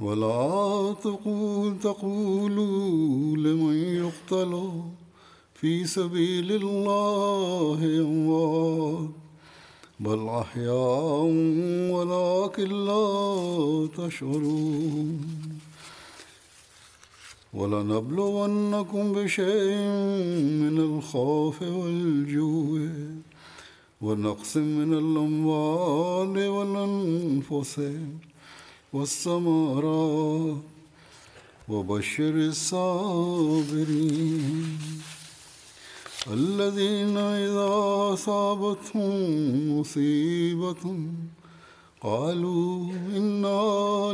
ولا تقول تقولوا لمن يقتل في سبيل الله أموات. بل أحياء ولكن لا تشعرون. ولنبلونكم بشيء من الخوف والجوع. ونقص من الأموال والأنفس. والثمرات وبشر الصابرين الذين إذا أصابتهم مصيبة قالوا إنا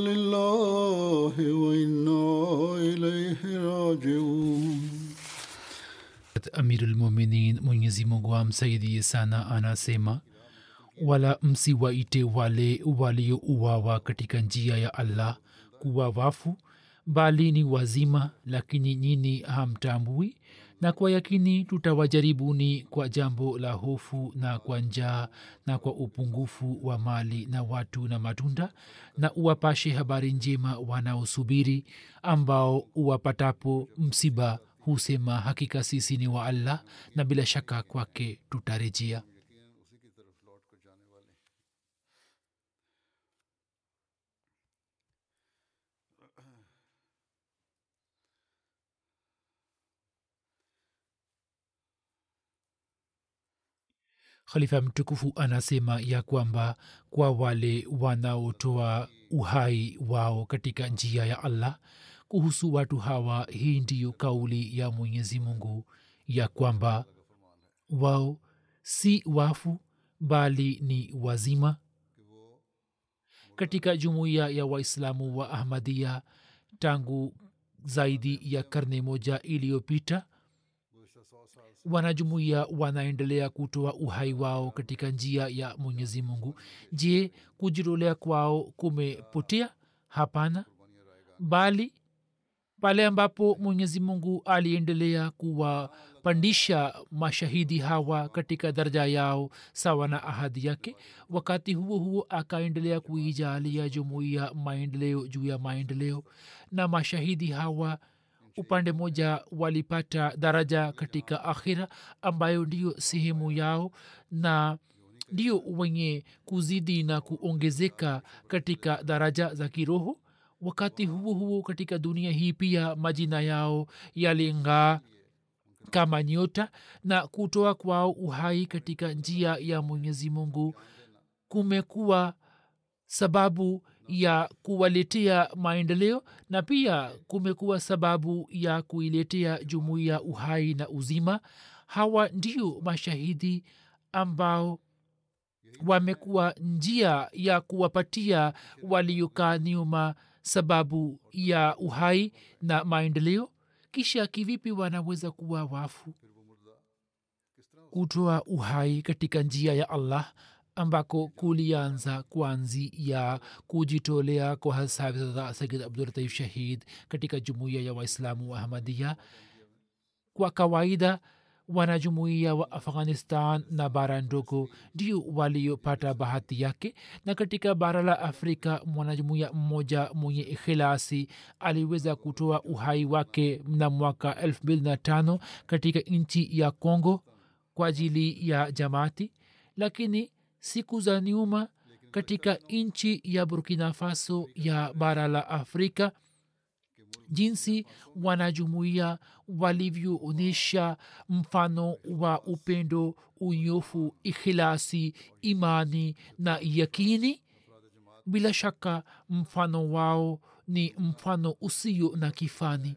لله وإنا إليه راجعون. amirulmuminin mwenyezi mungu amsaidie sana anasema wala msiwaite wale waliouawa katika njia ya allah kuwa wafu bali ni wazima lakini nyini hamtambui na kwa yakini tutawajaribuni kwa jambo la hofu na kwa njaa na kwa upungufu wa mali na watu na matunda na uwapashe habari njema wanaosubiri ambao uwapatapo msiba husema hakika sisi ni wa allah na bila shaka kwake tutarejea khalifa mtukufu anasema ya kwamba kwa wale wanaotoa uhai wao katika njia ya allah kuhusu watu hawa hii ndiyo kauli ya mwenyezi mungu ya kwamba wao si wafu bali ni wazima. Katika jumuiya ya waislamu wa ahmadia tangu zaidi ya karne moja iliyopita wanajumuiya wanaendelea kutoa uhai wao katika njia ya mwenyezi mungu. Je kujitolea kwao kumepotea? Hapana. Bali pale ambapo mwenyezi mungu aliendelea kuwapandisha mashahidi hawa katika daraja yao sawa na ahadi yake wakati huo huo akaendelea kuijalia jumuiya maendeleo juu ya maendeleo na mashahidi hawa upande moja walipata daraja katika akhira ambayo ndiyo sehemu yao na ndio wenye kuzidi na kuongezeka katika daraja za kiroho. Wakati huo huo katika dunia hii pia majina yao yaling'aa kama nyota na kutoa kwao uhai katika njia ya mwenyezi mungu. Kumekuwa sababu ya kuwaletea maendeleo na pia kumekuwa sababu ya kuiletea jumuiya uhai na uzima. Hawa ndio mashahidi ambao wamekuwa njia ya kuwapatia waliokaa nyuma sababu ya uhai na maendeleo. Kisha kivipi wanaweza kuwa wafu? Kutoa uhai katika njia ya allah ambako kulianza kwanzi ya kujitolea kwa hasabza sayid abdulataif shahid katika jumuiya ya waislamu wa ahmadia kwa kawaida wanajumuiya wa afghanistan na bara ndogo ndio waliopata bahati yake na katika bara la afrika mwanajumuiya mmoja mwenye ikhilasi aliweza kutoa uhai wake mna mwaka 25 katika nchi ya congo kwa ajili ya jamaati. Lakini siku za nyuma katika nchi ya burkina faso ya bara la afrika jinsi wanajumuia walivyoonyesha mfano wa upendo unyofu ikhilasi imani na yakini. Bila shaka mfano wao ni mfano usio na kifani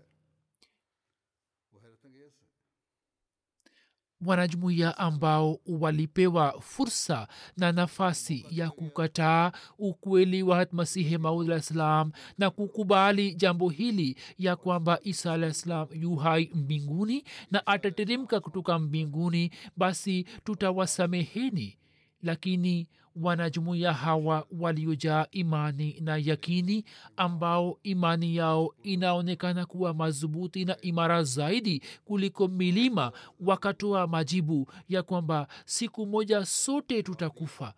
wanajumuiya ambao walipewa fursa na nafasi ya kukataa ukweli wa masihi maud alah ssalam na kukubali jambo hili ya kwamba isa alah ssalam yu hai mbinguni na atateremka kutoka mbinguni basi tutawasameheni. Lakini wanajumuiya hawa waliojaa imani na yakini ambao imani yao inaonekana kuwa madhubuti na imara zaidi kuliko milima wakatoa majibu ya kwamba siku moja sote tutakufa.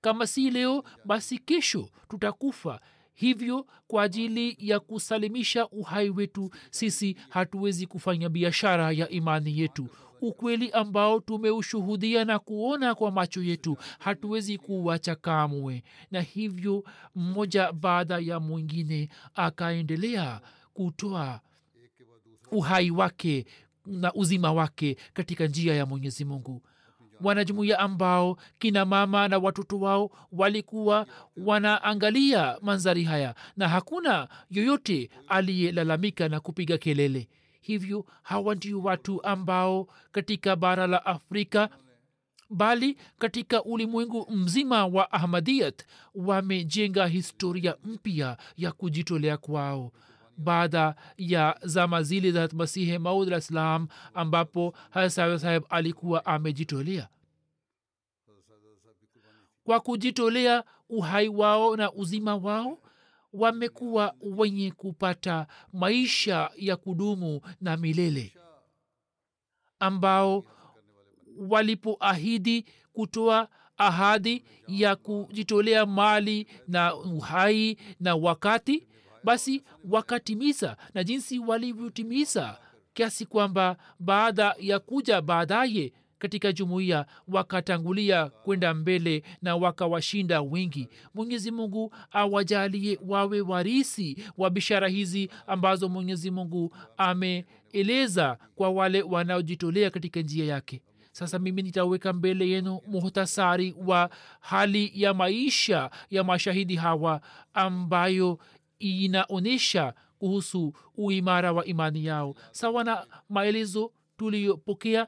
Kama si leo basi kesho tutakufa. Hivyo kwa ajili ya kusalimisha uhai wetu sisi hatuwezi kufanya biashara ya imani yetu ukweli ambao tumeushuhudia na kuona kwa macho yetu. Hatuwezi kuwacha kamwe. Na hivyo mmoja baada ya mwingine akaendelea kutoa uhai wake na uzima wake katika njia ya mwenyezi mungu. Wanajumuia ambao kina mama na watoto wao walikuwa wanaangalia manzari haya na hakuna yoyote aliyelalamika na kupiga kelele hivyo hawa ndio watu ambao katika bara la afrika bali katika ulimwengu mzima wa ahmadiyat wamejenga historia mpya ya kujitolea kwao. Baada ya zama zile za masihi maud alah ssalam ambapo hasawe saheb alikuwa amejitolea. Kwa kujitolea uhai wao na uzima wao wamekuwa wenye kupata maisha ya kudumu na milele ambao walipoahidi kutoa ahadi ya kujitolea mali na uhai na wakati basi wakatimiza na jinsi walivyotimiza kiasi kwamba baada ya kuja baadaye katika jumuiya wakatangulia kwenda mbele na wakawashinda wengi. Mwenyezi mungu awajalie wawe warisi wa bishara hizi ambazo mwenyezi mungu ameeleza kwa wale wanaojitolea katika njia yake. Sasa mimi nitaweka mbele yenu muhtasari wa hali ya maisha ya mashahidi hawa ambayo inaonyesha kuhusu uimara wa imani yao. Sawa na maelezo tuliyopokea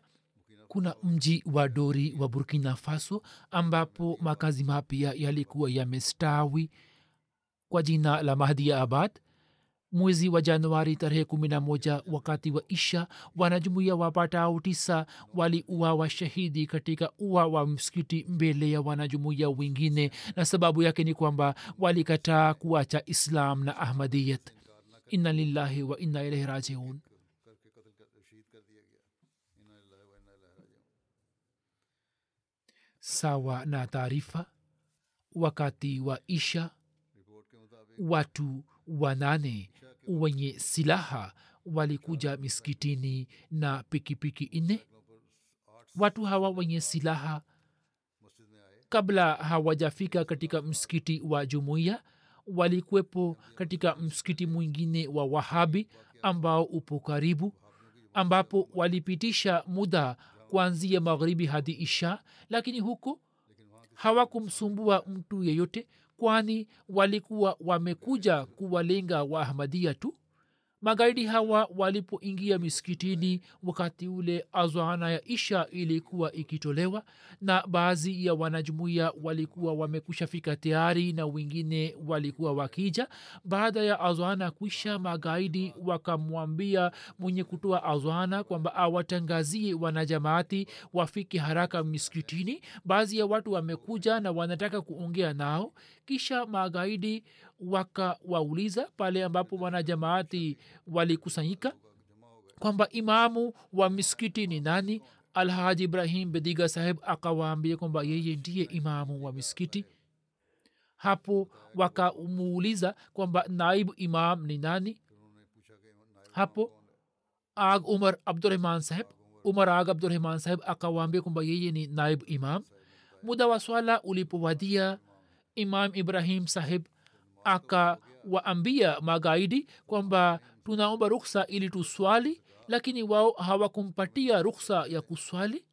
kuna mji wa dori wa burkina faso ambapo makazi mapya yalikuwa yamestawi. Kwa jina la mahdia abad mwezi wa januari tarehe kumi na moja wakati wa isha wanajumuia wapatao tisa waliua washahidi katika ua wa msikiti mbele ya wanajumuia wengine na sababu yake ni kwamba walikataa kuacha islam na ahmadiyat inna lillahi wa inna ilaihi rajiun sawa na taarifa wakati wa isha watu wanane wenye silaha walikuja miskitini na pikipiki nne. Watu hawa wenye silaha kabla hawajafika katika msikiti wa jumuiya walikuwepo katika msikiti mwingine wa wahabi ambao upo karibu ambapo walipitisha muda kuanzia magharibi hadi isha lakini huko hawakumsumbua mtu yeyote kwani walikuwa wamekuja kuwalenga waahmadia tu magaidi hawa walipoingia misikitini wakati ule azwana ya isha ilikuwa ikitolewa na baadhi ya wanajumuiya walikuwa wamekusha fika tayari na wengine walikuwa wakija. Baada ya azwana kwisha magaidi wakamwambia mwenye kutoa azwana kwamba awatangazie wanajamaati wafike haraka misikitini. Baadhi ya watu wamekuja na wanataka kuongea nao. Kisha magaidi wakawauliza pale ambapo wanajamaati walikusanyika kwamba imamu wa miskiti ni nani? Alhaji ibrahim bediga saheb akawaambia kwamba yeye ndiye imamu wa miskiti hapo wakamuuliza kwamba naibu imam ni nani? Hapo ag umar abdurahman saheb umar ag abdurahman saheb akawaambia kwamba yeye ni naibu imam. Muda wa swala ulipowadia imam ibrahim saheb akawaambia magaidi kwamba tunaomba ruksa ili tuswali lakini wao hawakumpatia ruksa ya kuswali.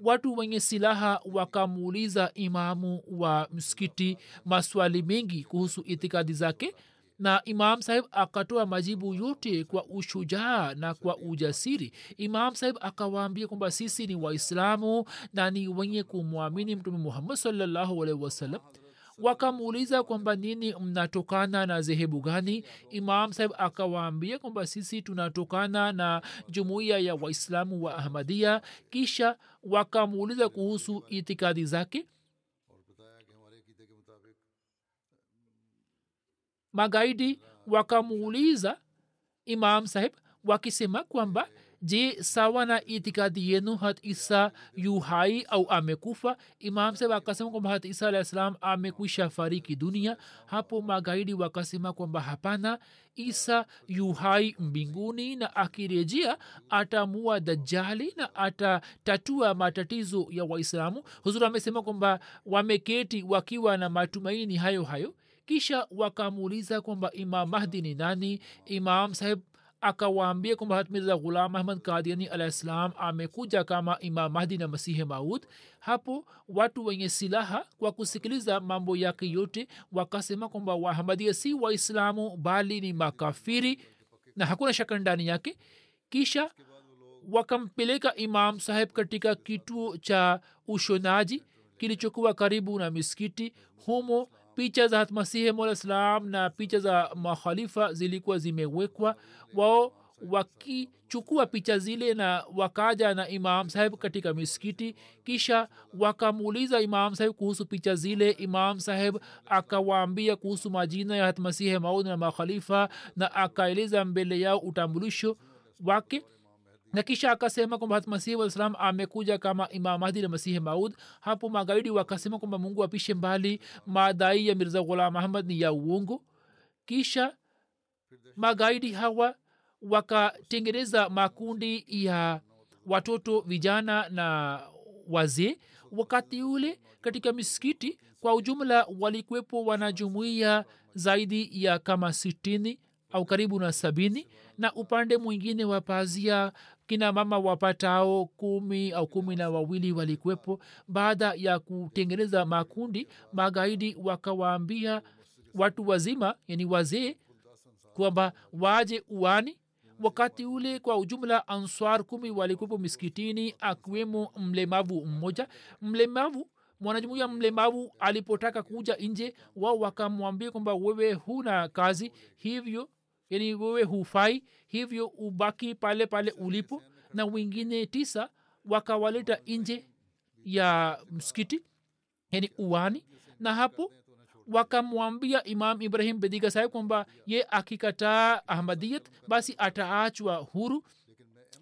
Watu wenye silaha wakamuuliza imamu wa msikiti maswali mengi kuhusu itikadi zake na imam sahib akatoa majibu yote kwa ushujaa na kwa ujasiri. Imam sahib akawaambia kwamba sisi ni waislamu na ni wenye kumwamini mtume muhammad sallahualhi wasalam wasallam wakamuuliza kwamba nini mnatokana na zehebu gani? Imam sahib akawaambia kwamba sisi tunatokana na jumuiya ya waislamu wa ahmadia kisha wakamuuliza kuhusu itikadi zake. Magaidi wakamuuliza imam sahib wakisema kwamba je sawa na itikadi yenu hat isa yu hai au amekufa? Imam sahib akasema kwamba hat isa alah salam amekwisha fariki dunia. Hapo magaidi wakasema kwamba hapana isa yu hai mbinguni na akirejea atamua dajali na atatatua matatizo ya waislamu. Huzuri amesema kwamba wameketi wakiwa na matumaini hayo hayo. Kisha wakamuuliza kwamba imam mahdi ni nani? Imam saheb akawaambia kwamba hatmirza ghulam ahmad kadiani alah ssalam amekuja kama imam mahdi na masihi maud. Hapo watu wenye silaha kwa kusikiliza mambo yake yote wakasema kwamba wahamadia si waislamu bali ni makafiri na hakuna shaka ndani yake. Kisha wakampeleka imam saheb katika kituo cha ushonaji kilichokuwa karibu na miskiti humo picha za hatmasihi malislam na picha za makhalifa zilikuwa zimewekwa. Wao wakichukua picha zile na wakaja na imam saheb katika miskiti kisha wakamuuliza imam saheb kuhusu picha zile. Imam saheb akawaambia kuhusu majina ya hatmasihi maud na makhalifa na akaeleza mbele yao utambulisho wake na kisha akasema kwamba masihi waislam amekuja kama imam na masihi maud. Hapo magaidi wakasema kwamba mungu apishe mbali madai ya mirza ghulam ahmad ni ya uongo. Kisha magaidi hawa wakatengeneza makundi ya watoto vijana na wazee. Wakati ule katika misikiti kwa ujumla walikuwepo wanajumuia zaidi ya kama sitini au karibu na sabini. Na upande mwingine wa pazia kina mama wapatao kumi au kumi na wawili walikuwepo baada ya kutengeneza makundi magaidi wakawaambia watu wazima yani wazee kwamba waje uani. Wakati ule kwa ujumla answar kumi walikuwepo miskitini akiwemo mlemavu mmoja. Mlemavu mwanajumuia mlemavu alipotaka kuja nje wao wakamwambia kwamba wewe huna kazi hivyo yani wewe hufai hivyo ubaki pale pale ulipo. Na wengine tisa wakawaleta nje ya msikiti yani uwani na hapo wakamwambia imam ibrahim bediga sahib kwamba ye akikataa ahmadiyat basi ataachwa huru.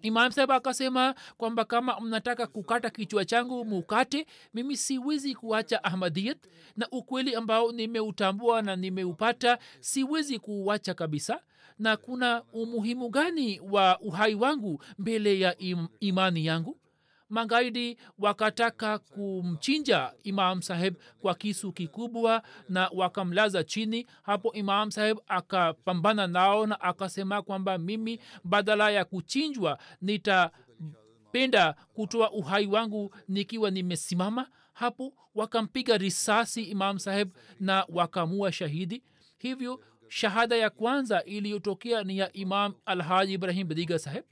Imam sahib akasema kwamba kama mnataka kukata kichwa changu mukate. Mimi siwezi kuacha ahmadiyat. Na ukweli ambao nimeutambua na nimeupata siwezi kuuacha kabisa na kuna umuhimu gani wa uhai wangu mbele ya im, imani yangu? Magaidi wakataka kumchinja imam saheb kwa kisu kikubwa na wakamlaza chini. Hapo imam saheb akapambana nao na akasema kwamba mimi badala ya kuchinjwa nitapenda kutoa uhai wangu nikiwa nimesimama. Hapo wakampiga risasi imam saheb na wakamua shahidi. Hivyo shahada ya kwanza iliyotokea ni ya imam alhaji ibrahim bediga saheb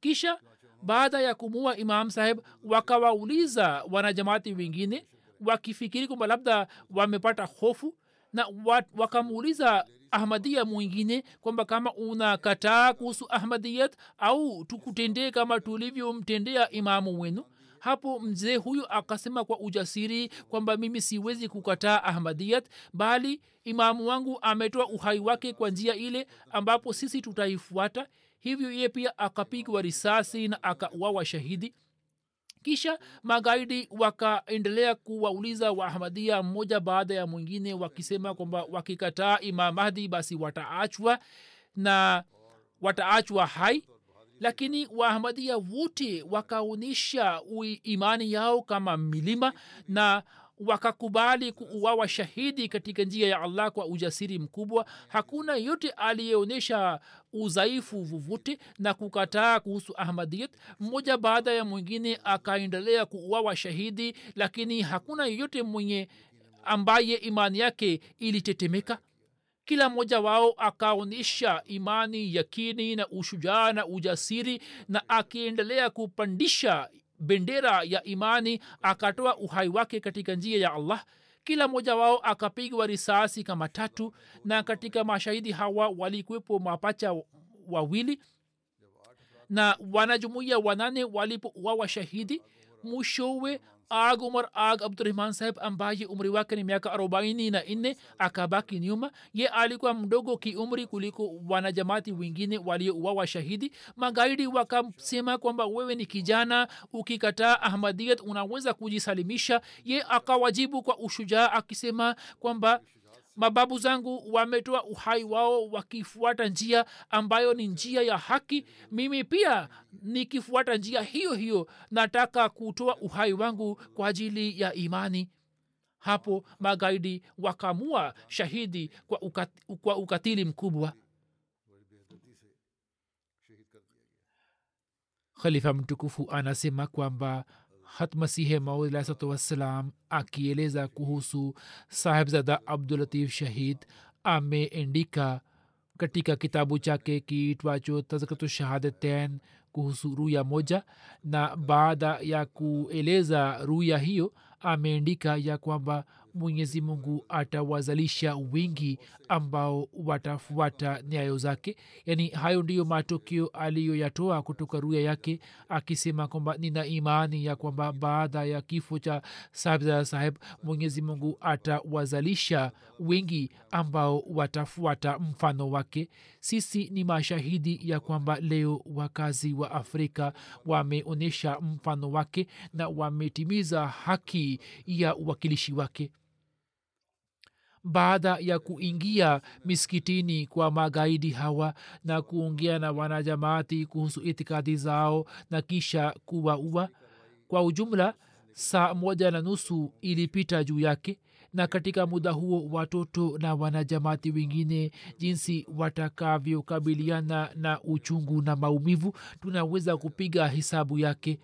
kisha baada ya kumua imam saheb wakawauliza wanajamaati wengine wakifikiri kwamba labda wamepata hofu na wakamuuliza ahmadia mwingine kwamba kama unakataa kuhusu ahmadiyat au tukutendee kama tulivyomtendea imamu wenu hapo mzee huyu akasema kwa ujasiri kwamba mimi siwezi kukataa ahmadiyat bali imamu wangu ametoa uhai wake kwa njia ile ambapo sisi tutaifuata. Hivyo ye pia akapigwa risasi na akauawa shahidi. Kisha magaidi wakaendelea kuwauliza waahmadia mmoja baada ya mwingine wakisema kwamba wakikataa imam mahdi basi wataachwa na wataachwa hai lakini waahmadia wote wakaonyesha imani yao kama milima na wakakubali kuuawa shahidi katika njia ya allah kwa ujasiri mkubwa. Hakuna yote aliyeonyesha udhaifu vuvute na kukataa kuhusu ahmadiyat mmoja baada ya mwingine akaendelea kuuawa shahidi lakini hakuna yeyote mwenye ambaye imani yake ilitetemeka kila mmoja wao akaonyesha imani yakini na ushujaa na ujasiri na akiendelea kupandisha bendera ya imani akatoa uhai wake katika njia ya allah. Kila mmoja wao akapigwa risasi kama tatu na katika mashahidi hawa walikuwepo mapacha wawili na wanajumuia wanane walipouawa shahidi. Mwishowe ag umar ag abdurahman saheb ambaye umri wake ni miaka arobaini na nne akabaki nyuma. Ye alikuwa mdogo kiumri kuliko wanajamati wengine waliouawa shahidi. Magaidi wakasema kwamba wewe ni kijana ukikataa ahmadiyat unaweza kujisalimisha. Ye akawajibu kwa ushujaa akisema kwamba mababu zangu wametoa uhai wao wakifuata njia ambayo ni njia ya haki. Mimi pia nikifuata njia hiyo hiyo nataka kutoa uhai wangu kwa ajili ya imani. Hapo magaidi wakamua shahidi kwa, ukat, kwa ukatili mkubwa. Khalifa mtukufu anasema kwamba hatmasihe maudalahsatu wassalam akieleza kuhusu sahibzada abdulatif shahid ameendika katika kitabu chake kiitwacho tazkatu shahadatain kuhusu ruya moja. Na baada ya kueleza ruya hiyo ameendika ya kwamba mwenyezi mungu atawazalisha wingi ambao watafuata nyayo zake. Yaani hayo ndiyo matokeo aliyoyatoa kutoka ruya yake akisema kwamba nina imani ya kwamba baada ya kifo cha sabza saheb mwenyezi mungu atawazalisha wengi ambao watafuata mfano wake. Sisi ni mashahidi ya kwamba leo wakazi wa afrika wameonyesha mfano wake na wametimiza haki ya uwakilishi wake baada ya kuingia miskitini kwa magaidi hawa na kuongea na wanajamaati kuhusu itikadi zao na kisha kuwaua. Kwa ujumla saa moja na nusu ilipita juu yake na katika muda huo watoto na wanajamati wengine jinsi watakavyokabiliana na uchungu na maumivu tunaweza kupiga hisabu yake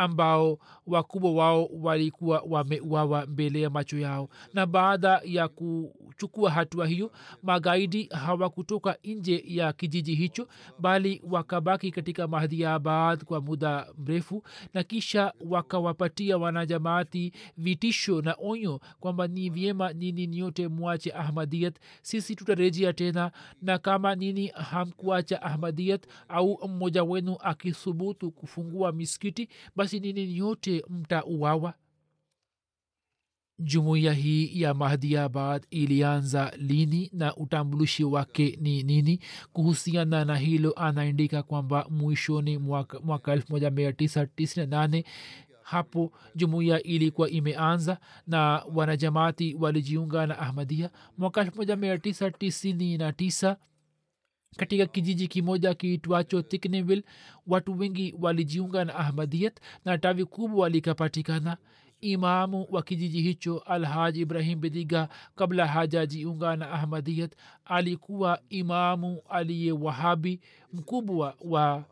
ambao wakubwa wao walikuwa wameuawa mbele ya macho yao. Na baada ya kuchukua hatua hiyo magaidi hawakutoka nje ya kijiji hicho bali wakabaki katika mahdiabad kwa muda mrefu na kisha wakawapatia wanajamaati vitisho na onyo kwamba ni vyema nini nyote mwache ahmadiyat sisi tutarejea tena na kama nini hamkuacha ahmadiyat au mmoja wenu akithubutu kufungua miskiti basi nini nyote mtauawa? Jumuiya hii ya mahdiabad ilianza lini na utambulishi wake ni nini? Kuhusiana na hilo anaandika kwamba mwishoni mwaka, mwaka 1998 hapo jumuiya ilikuwa imeanza na wanajamaati walijiunga na ahmadia mwaka 1999 katika kijiji kimoja kiitwacho tiknevil watu wengi walijiunga na ahmadiyat na tawi kubwa likapatikana. Imamu wa kijiji hicho alhaj ibrahim bediga kabla hajajiunga na ahmadiyat alikuwa imamu aliye wahabi mkubwa wa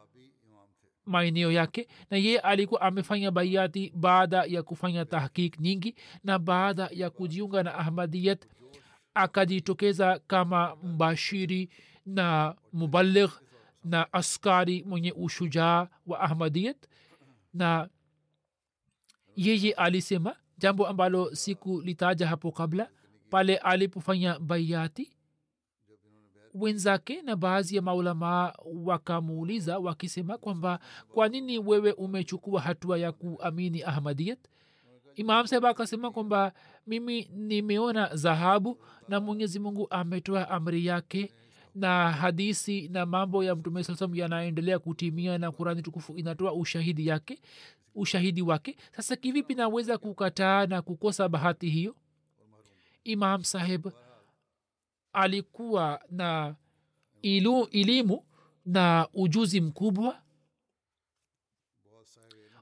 maeneo yake na ye alikuwa amefanya baiati baada ya kufanya tahkik nyingi na baada ya kujiunga na ahmadiyat akajitokeza kama mbashiri na mubaligh na askari mwenye ushujaa wa ahmadiyat na yeye alisema jambo ambalo siku litaja hapo kabla pale alipofanya baiati wenzake na baadhi ya maulamaa wakamuuliza wakisema kwamba kwa nini wewe umechukua hatua ya kuamini ahmadiyat? Imam saheb akasema kwamba mimi nimeona dhahabu na mwenyezi mungu ametoa amri yake na hadisi na mambo ya mtume saa salam yanaendelea kutimia na kurani tukufu inatoa ushahidi yake ushahidi wake. Sasa kivipi naweza kukataa na kukosa bahati hiyo? Imam saheb alikuwa na ilu, elimu na ujuzi mkubwa.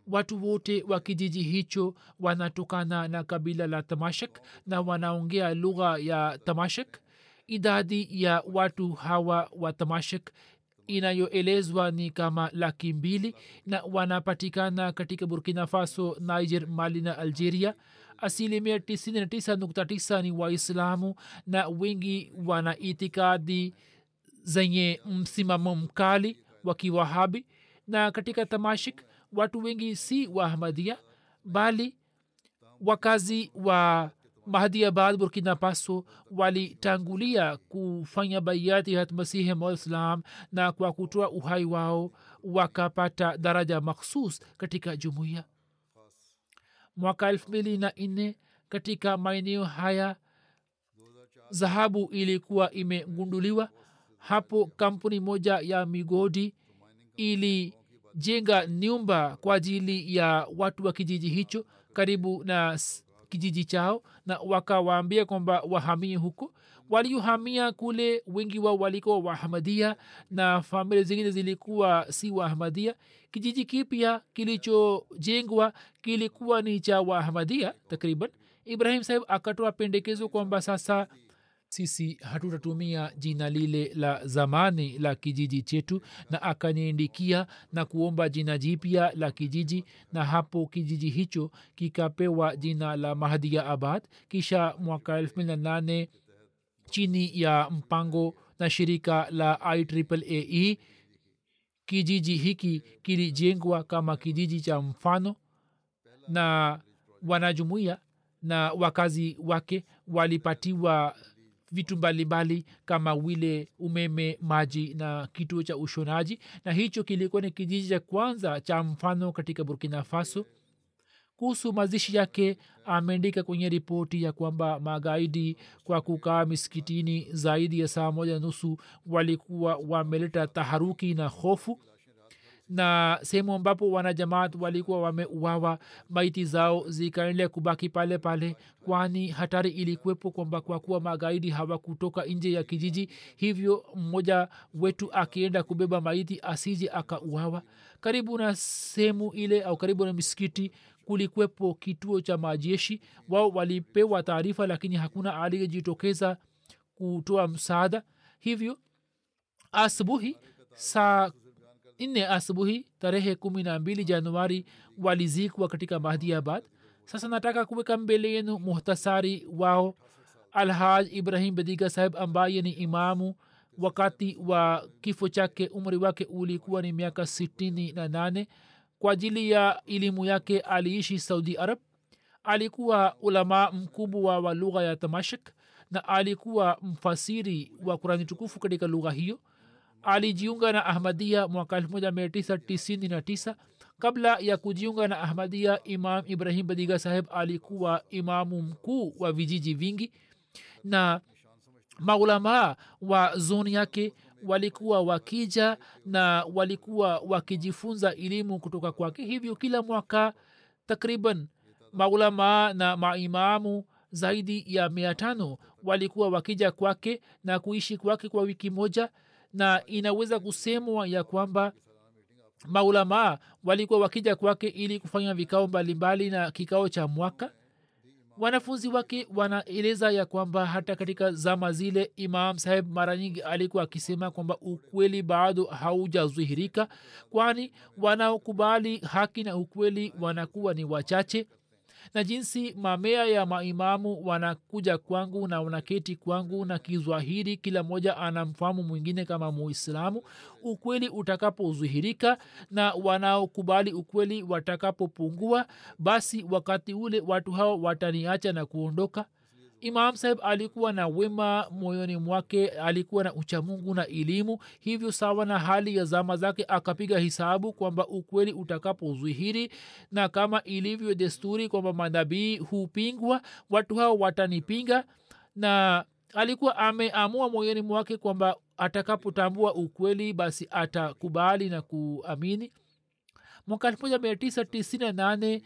Watu wote wa kijiji hicho wanatokana na kabila la tamashak na wanaongea lugha ya tamashak idadi ya watu hawa wa tamashek inayoelezwa ni kama laki mbili na wanapatikana katika burkina faso niger mali na algeria. Asilimia 999 ni waislamu na wengi wana itikadi zenye msimamo mkali wa kiwahabi. Na katika tamashik watu wengi si wahamadia bali wakazi wa mahdiabad burkina paso walitangulia kufanya baiati hat masihi maislam na kwa kutoa uhai wao wakapata daraja makhsus katika jumuiya. Mwaka elfu mbili na nne katika maeneo haya dhahabu ilikuwa imegunduliwa. Hapo kampuni moja ya migodi ilijenga nyumba kwa ajili ya watu wa kijiji hicho karibu na kijiji chao na wakawaambia kwamba wahamie huko. Waliohamia kule wengi wao walikuwa waahmadia na familia zingine zilikuwa si waahmadia kijiji kipya kilichojengwa kilikuwa ni cha waahmadia takriban. Ibrahim sahib akatoa pendekezo kwamba sasa sisi hatutatumia jina lile la zamani la kijiji chetu na akaniandikia na kuomba jina jipya la kijiji na hapo kijiji hicho kikapewa jina la mahdia abad. Kisha mwaka 28 chini ya mpango na shirika la ieee kijiji hiki kilijengwa kama kijiji cha mfano na wanajumuia na wakazi wake walipatiwa vitu mbalimbali kama wile umeme maji na kituo cha ushonaji. Na hicho kilikuwa ni kijiji cha kwanza cha mfano katika burkina faso. Kuhusu mazishi yake ameandika kwenye ripoti ya kwamba magaidi kwa kukaa misikitini zaidi ya saa moja nusu walikuwa wameleta taharuki na hofu na sehemu ambapo wanajamaat walikuwa wameuawa maiti zao zikaendelea kubaki pale pale kwani hatari ilikuwepo kwamba kwa kuwa magaidi hawakutoka nje ya kijiji hivyo mmoja wetu akienda kubeba maiti asije akauawa. Karibu na sehemu ile au karibu na misikiti kulikuwepo kituo cha majeshi. Wao walipewa taarifa lakini hakuna aliyejitokeza kutoa msaada. Hivyo asubuhi saa nne asubuhi tarehe kumi na mbili januari walizikwa katika mahdiabad sasa nataka kuweka mbele yenu muhtasari wao. Alhaj ibrahim bediga saheb ambaye ni imamu wakati wa kifo chake umri wake ulikuwa ni miaka sitini na nane. Kwa ajili ya elimu yake aliishi saudi arab. Alikuwa ulama mkubwa wa lugha ya tamashik na alikuwa mfasiri wa kurani tukufu katika lugha hiyo alijiunga na ahmadia mwaka 1999 kabla ya kujiunga na ahmadia imam ibrahim badiga saheb alikuwa imamu mkuu wa vijiji vingi na maulamaa wa zoni yake walikuwa wakija na walikuwa wakijifunza elimu kutoka kwake. Hivyo kila mwaka takriban maulamaa na maimamu zaidi ya mia tano walikuwa wakija kwake na kuishi kwake kwa wiki moja na inaweza kusemwa ya kwamba maulamaa walikuwa wakija kwake ili kufanya vikao mbalimbali na kikao cha mwaka. Wanafunzi wake wanaeleza ya kwamba hata katika zama zile imam saheb mara nyingi alikuwa akisema kwamba ukweli bado haujazihirika kwani wanaokubali haki na ukweli wanakuwa ni wachache na jinsi mamea ya maimamu wanakuja kwangu na wanaketi kwangu na kizwahiri kila mmoja anamfahamu mwingine kama muislamu. Ukweli utakapodhihirika na wanaokubali ukweli watakapopungua basi wakati ule watu hao wataniacha na kuondoka imam saheb alikuwa na wema moyoni mwake alikuwa na uchamungu na elimu hivyo sawa na hali ya zama zake akapiga hisabu kwamba ukweli utakapozwihiri na kama ilivyo desturi kwamba manabii hupingwa watu hao watanipinga. Na alikuwa ameamua moyoni mwake kwamba atakapotambua ukweli basi atakubali na kuamini. Mwaka 1998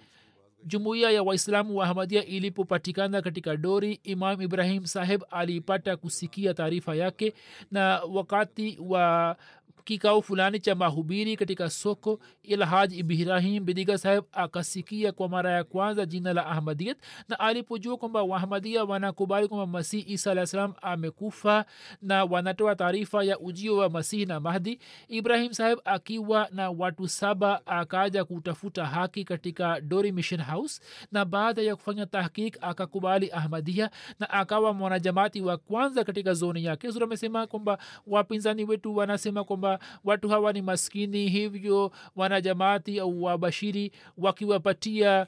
jumuiya ya waislamu wa ahmadia ilipopatikana katika dori imam ibrahim saheb alipata kusikia taarifa yake na wakati wa kikao fulani cha mahubiri katika soko ilhaj ibrahim bidiga saheb akasikia kwa mara ya kwanza jina la ahmadiyat na alipojua kwamba wahmadia wanakubali kwamba masihi isa alah salam amekufa na wanatoa taarifa ya ujio wa masihi na mahdi ibrahim saheb akiwa na watu saba akaja kutafuta haki katika dori mission house na baada ya kufanya tahkik akakubali ahmadia na akawa mwanajamati wa kwanza katika zoni yake. Zuri amesema kwamba wapinzani wetu wanasema kwamba watu hawa ni maskini hivyo wanajamaati au wabashiri wakiwapatia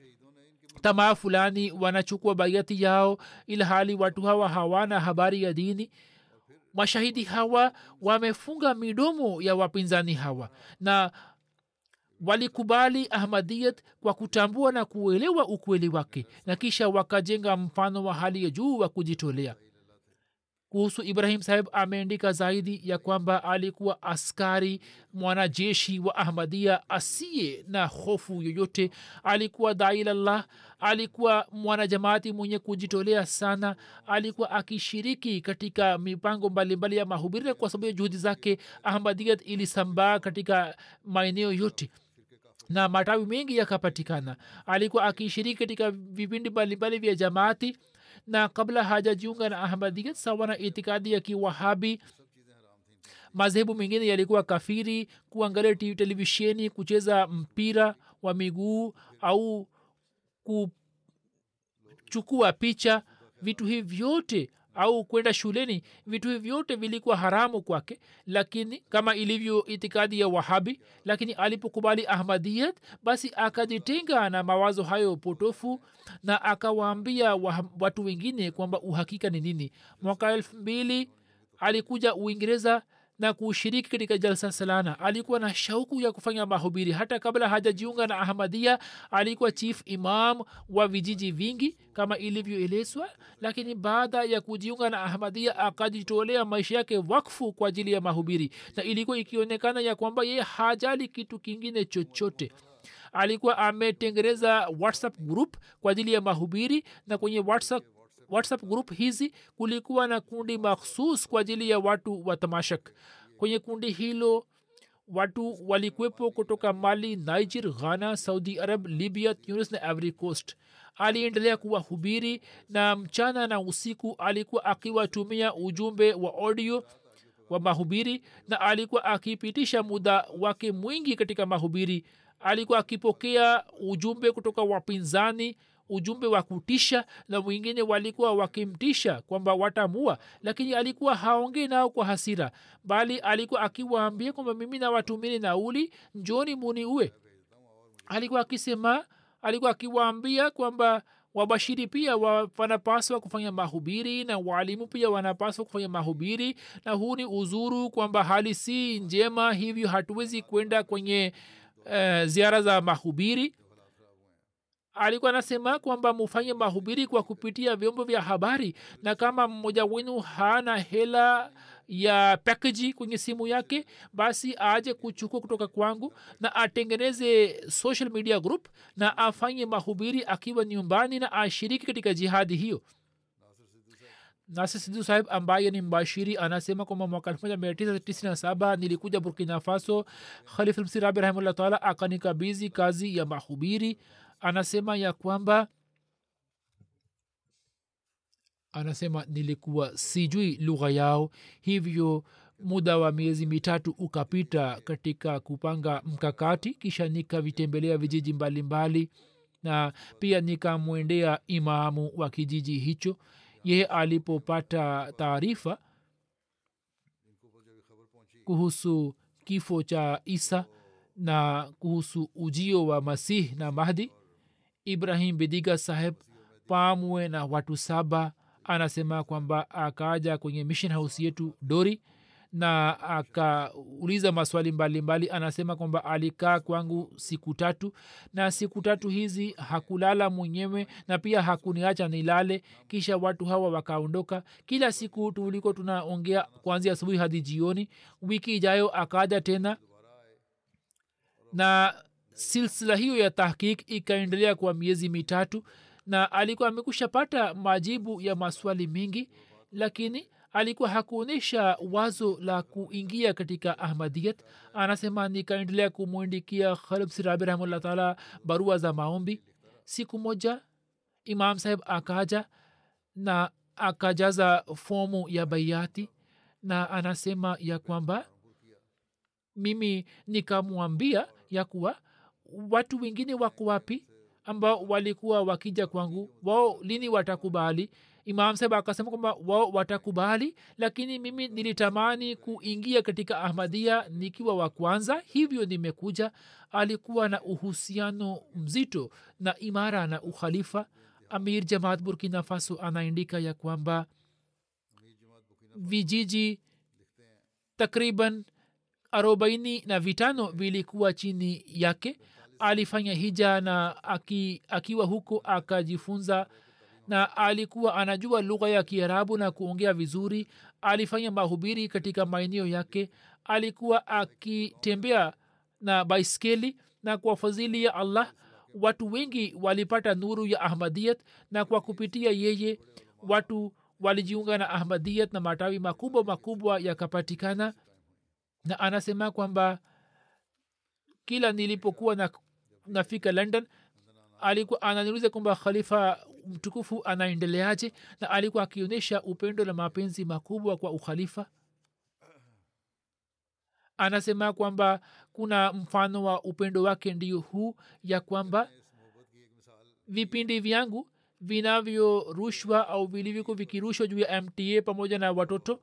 tamaa fulani wanachukua baiati yao ila hali watu hawa hawana habari ya dini. Mashahidi hawa wamefunga midomo ya wapinzani hawa na walikubali ahmadiyat kwa kutambua na kuelewa ukweli wake na kisha wakajenga mfano wa hali ya juu wa kujitolea kuhusu ibrahim saheb ameandika zaidi ya kwamba alikuwa askari mwanajeshi wa ahmadia asiye na hofu yoyote. Alikuwa dailallah alikuwa mwanajamaati mwenye kujitolea sana. Alikuwa akishiriki katika mipango mbalimbali ya mahubiri kwa sababu ya juhudi zake. Ahmadiyat ilisambaa katika maeneo yote na matawi mengi yakapatikana. Alikuwa akishiriki katika vipindi mbalimbali vya jamaati na kabla hajajiunga na ahmadiyat sawa na itikadi ya kiwahabi. Madhehebu mengine yalikuwa kafiri kuangalia televisheni kucheza mpira wa miguu au kuchukua picha. Vitu hivi vyote au kwenda shuleni vitu vyote vilikuwa haramu kwake lakini kama ilivyo itikadi ya wahabi lakini alipokubali ahmadiyat basi akajitenga na mawazo hayo potofu na akawaambia watu wengine kwamba uhakika ni nini. Mwaka elfu mbili alikuja uingereza na kushiriki katika jalsa salana. Alikuwa na shauku ya kufanya mahubiri. Hata kabla hajajiunga na ahmadia alikuwa chief imam wa vijiji vingi kama ilivyoelezwa lakini baada ya kujiunga na ahmadia akajitolea maisha yake wakfu kwa ajili ya mahubiri. Na ilikuwa ikionekana ya kwamba yeye hajali kitu kingine chochote. Alikuwa ametengeneza whatsapp group kwa ajili ya mahubiri na kwenye whatsapp whatsapp group hizi kulikuwa na kundi makhsus kwa ajili ya watu wa tamashak. Kwenye kundi hilo watu walikuwepo kutoka mali niger ghana saudi arab libya tunis na ivory coast. Aliendelea kuwahubiri na mchana na usiku alikuwa akiwatumia ujumbe wa audio wa mahubiri na alikuwa akipitisha muda wake mwingi katika mahubiri. Alikuwa akipokea ujumbe kutoka wapinzani ujumbe wa kutisha na wengine walikuwa wakimtisha kwamba watamua lakini alikuwa haongei nao kwa hasira bali alikuwa akiwaambia kwamba mimi nawatumini nauli njoni muni uwe alikuwa akisema alikuwa akiwaambia kwamba wabashiri pia wa, wanapaswa kufanya mahubiri na waalimu pia wanapaswa kufanya mahubiri na huu ni uzuru kwamba hali si njema hivyo hatuwezi kwenda kwenye uh, ziara za mahubiri alikuwa anasema kwamba mufanye mahubiri kwa kupitia vyombo vya habari na kama mmoja wenu hana hela ya pakeji kwenye simu yake basi aje kuchukua kutoka kwangu na atengeneze social media group na afanye mahubiri akiwa nyumbani na ashiriki katika jihadi hiyo. Nasi sidhu sahib ambaye ni mbashiri anasema kwamba mwaka elfu moja mia tisa tisini na saba nilikuja burkina faso. Khalifulmsirabi rahimahullah taala akanikabizi kazi ya mahubiri anasema ya kwamba anasema nilikuwa sijui lugha yao hivyo muda wa miezi mitatu ukapita katika kupanga mkakati kisha nikavitembelea vijiji mbalimbali na pia nikamwendea imamu wa kijiji hicho. Yeye alipopata taarifa kuhusu kifo cha isa na kuhusu ujio wa masihi na mahdi ibrahim bidiga saheb pamwe na watu saba anasema kwamba akaja kwenye mission house yetu dori na akauliza maswali mbalimbali. Mbali. anasema kwamba alikaa kwangu siku tatu na siku tatu hizi hakulala mwenyewe na pia hakuniacha nilale. Kisha watu hawa wakaondoka. Kila siku tuliko tunaongea kuanzia asubuhi hadi jioni. Wiki ijayo akaja tena na silsila hiyo ya tahkik ikaendelea kwa miezi mitatu na alikuwa amekushapata majibu ya maswali mengi lakini alikuwa hakuonyesha wazo la kuingia katika ahmadiyat. Anasema nikaendelea kumwandikia khalib sirabi rahimahullah taala barua za maombi. Siku moja imam saheb akaja na akajaza fomu ya baiati na anasema ya kwamba mimi nikamwambia ya kuwa watu wengine wako wapi ambao walikuwa wakija kwangu? Wao lini watakubali? Imam saheb akasema kwamba wao watakubali lakini mimi nilitamani kuingia katika ahmadia nikiwa wa kwanza hivyo nimekuja. Alikuwa na uhusiano mzito na imara na ukhalifa. Amir jamaat burkina faso anaandika ya kwamba vijiji takriban arobaini na vitano vilikuwa chini yake alifanya hija na aki, akiwa huko akajifunza na alikuwa anajua lugha ya kiarabu na kuongea vizuri. Alifanya mahubiri katika maeneo yake. Alikuwa akitembea na baiskeli na kwa fadhili ya allah watu wengi walipata nuru ya ahmadiyat na kwa kupitia yeye watu walijiunga na ahmadiyat na matawi makubwa makubwa yakapatikana. Na anasema kwamba kila nilipokuwa na, nafika london alikuwa ananiuliza kwamba khalifa mtukufu anaendeleaje na alikuwa akionyesha upendo na mapenzi makubwa kwa ukhalifa. Anasema kwamba kuna mfano wa upendo wake ndio huu ya kwamba vipindi vyangu vinavyorushwa au vilivyoko vikirushwa juu ya mta pamoja na watoto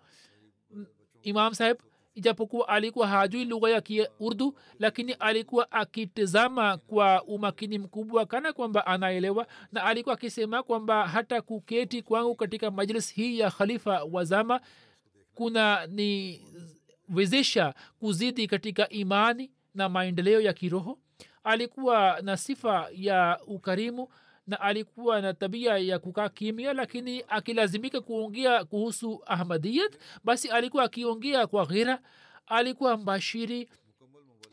imam saheb ijapokuwa alikuwa hajui lugha ya kiurdu lakini alikuwa akitizama kwa umakini mkubwa kana kwamba anaelewa na alikuwa akisema kwamba hata kuketi kwangu katika majlis hii ya khalifa wazama kuna niwezesha kuzidi katika imani na maendeleo ya kiroho. Alikuwa na sifa ya ukarimu na alikuwa na tabia ya kukaa kimya lakini akilazimika kuongea kuhusu ahmadiyat basi alikuwa akiongea kwa ghira. Alikuwa mbashiri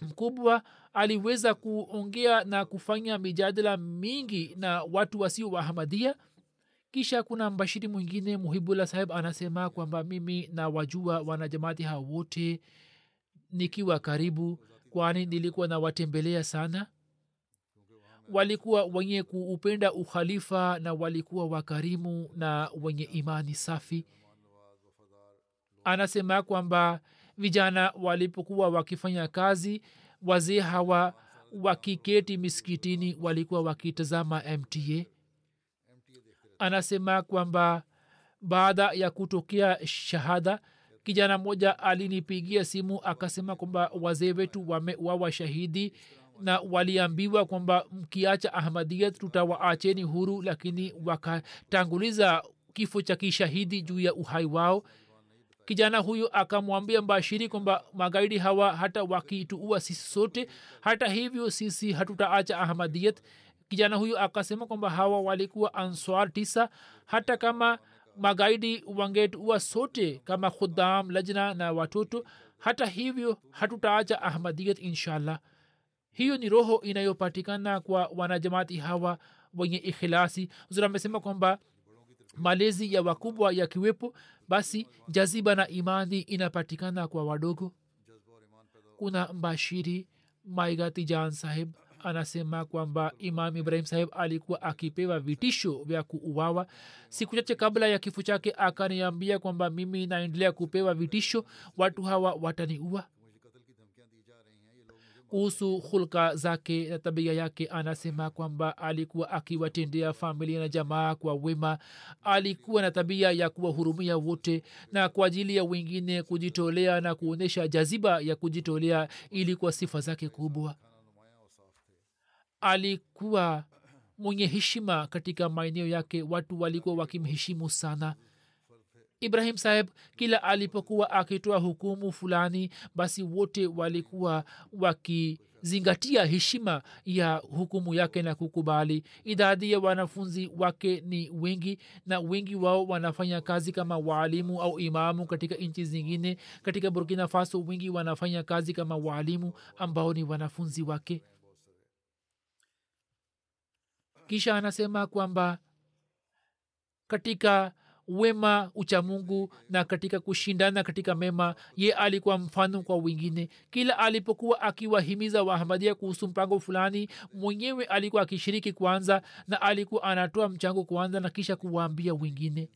mkubwa aliweza kuongea na kufanya mijadala mingi na watu wasio wa ahmadia kisha kuna mbashiri mwingine muhibullah sahib anasema kwamba mimi na wajua wanajamaati hao wote nikiwa karibu kwani nilikuwa nawatembelea sana walikuwa wenye kuupenda ukhalifa na walikuwa wakarimu na wenye imani safi. Anasema kwamba vijana walipokuwa wakifanya kazi wazee hawa wakiketi miskitini walikuwa wakitazama mta anasema kwamba baada ya kutokea shahada kijana mmoja alinipigia simu akasema kwamba wazee wetu wamewawa shahidi na waliambiwa kwamba mkiacha ahmadiyat tutawaacheni huru lakini wakatanguliza kifo cha kishahidi juu ya uhai wao. Kijana huyo akamwambia mbashiri kwamba magaidi hawa hata wakituua sisi sote hata hivyo sisi hatutaacha ahmadiyat kijana huyo akasema kwamba hawa walikuwa answar tisa. Hata kama magaidi wangetuua sote kama khudam lajna na watoto hata hivyo hatutaacha ahmadiyat inshallah hiyo ni roho inayopatikana kwa wanajamaati hawa wenye ikhilasi zura amesema kwamba malezi ya wakubwa yakiwepo basi jaziba na imani inapatikana kwa wadogo. Kuna mbashiri maigati jan saheb anasema kwamba imam ibrahim saheb alikuwa akipewa vitisho vya kuuawa. Siku chache kabla ya kifo chake akaniambia kwamba mimi naendelea kupewa vitisho. Watu hawa wataniua kuhusu hulka zake na tabia yake anasema kwamba alikuwa akiwatendea familia na jamaa kwa wema. Alikuwa na tabia ya kuwahurumia wote na kwa ajili ya wengine kujitolea na kuonyesha jaziba ya kujitolea ilikuwa sifa zake kubwa. Alikuwa mwenye heshima katika maeneo yake. Watu walikuwa wakimheshimu sana ibrahim saheb kila alipokuwa akitoa hukumu fulani basi wote walikuwa wakizingatia heshima ya hukumu yake na kukubali. Idadi ya wanafunzi wake ni wengi na wengi wao wanafanya kazi kama waalimu au imamu katika nchi zingine. Katika burkina faso wengi wanafanya kazi kama waalimu ambao ni wanafunzi wake. Kisha anasema kwamba katika wema uchamungu na katika kushindana katika mema ye alikuwa mfano kwa wengine. Kila alipokuwa akiwahimiza wahamadia kuhusu mpango fulani mwenyewe alikuwa akishiriki kwanza na alikuwa anatoa mchango kwanza na kisha kuwaambia wengine.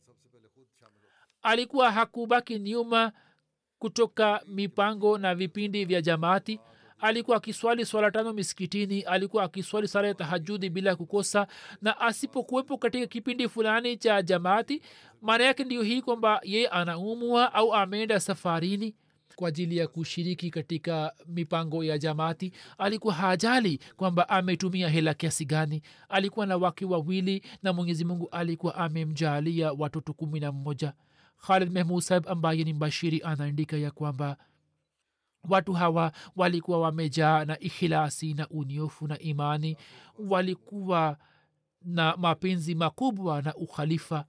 Alikuwa hakubaki nyuma kutoka mipango na vipindi vya jamaati alikuwa akiswali swala tano miskitini alikuwa akiswali sala ya tahajudi bila kukosa na asipokuwepo katika kipindi fulani cha jamaati maana yake ndio hii kwamba yeye anaumwa au ameenda safarini kwa ajili ya kushiriki katika mipango ya jamaati. Alikuwa hajali kwamba ametumia hela kiasi gani. Alikuwa na wake wawili na mwenyezi mungu alikuwa amemjalia watoto kumi na mmoja. Khalid mehmud saib ambaye ni mbashiri anaandika ya kwamba watu hawa walikuwa wamejaa na ikhilasi na uniofu na imani. Walikuwa na mapenzi makubwa na ukhalifa.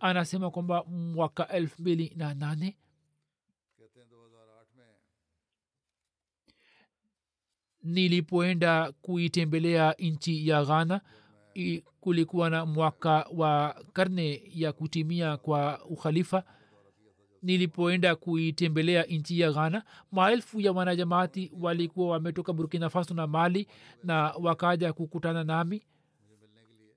Anasema kwamba mwaka elfu mbili na nane nilipoenda kuitembelea nchi ya ghana kulikuwa na mwaka wa karne ya kutimia kwa ukhalifa nilipoenda kuitembelea nchi ya ghana maelfu ya wanajamaati walikuwa wametoka burkina faso na mali na wakaja kukutana nami.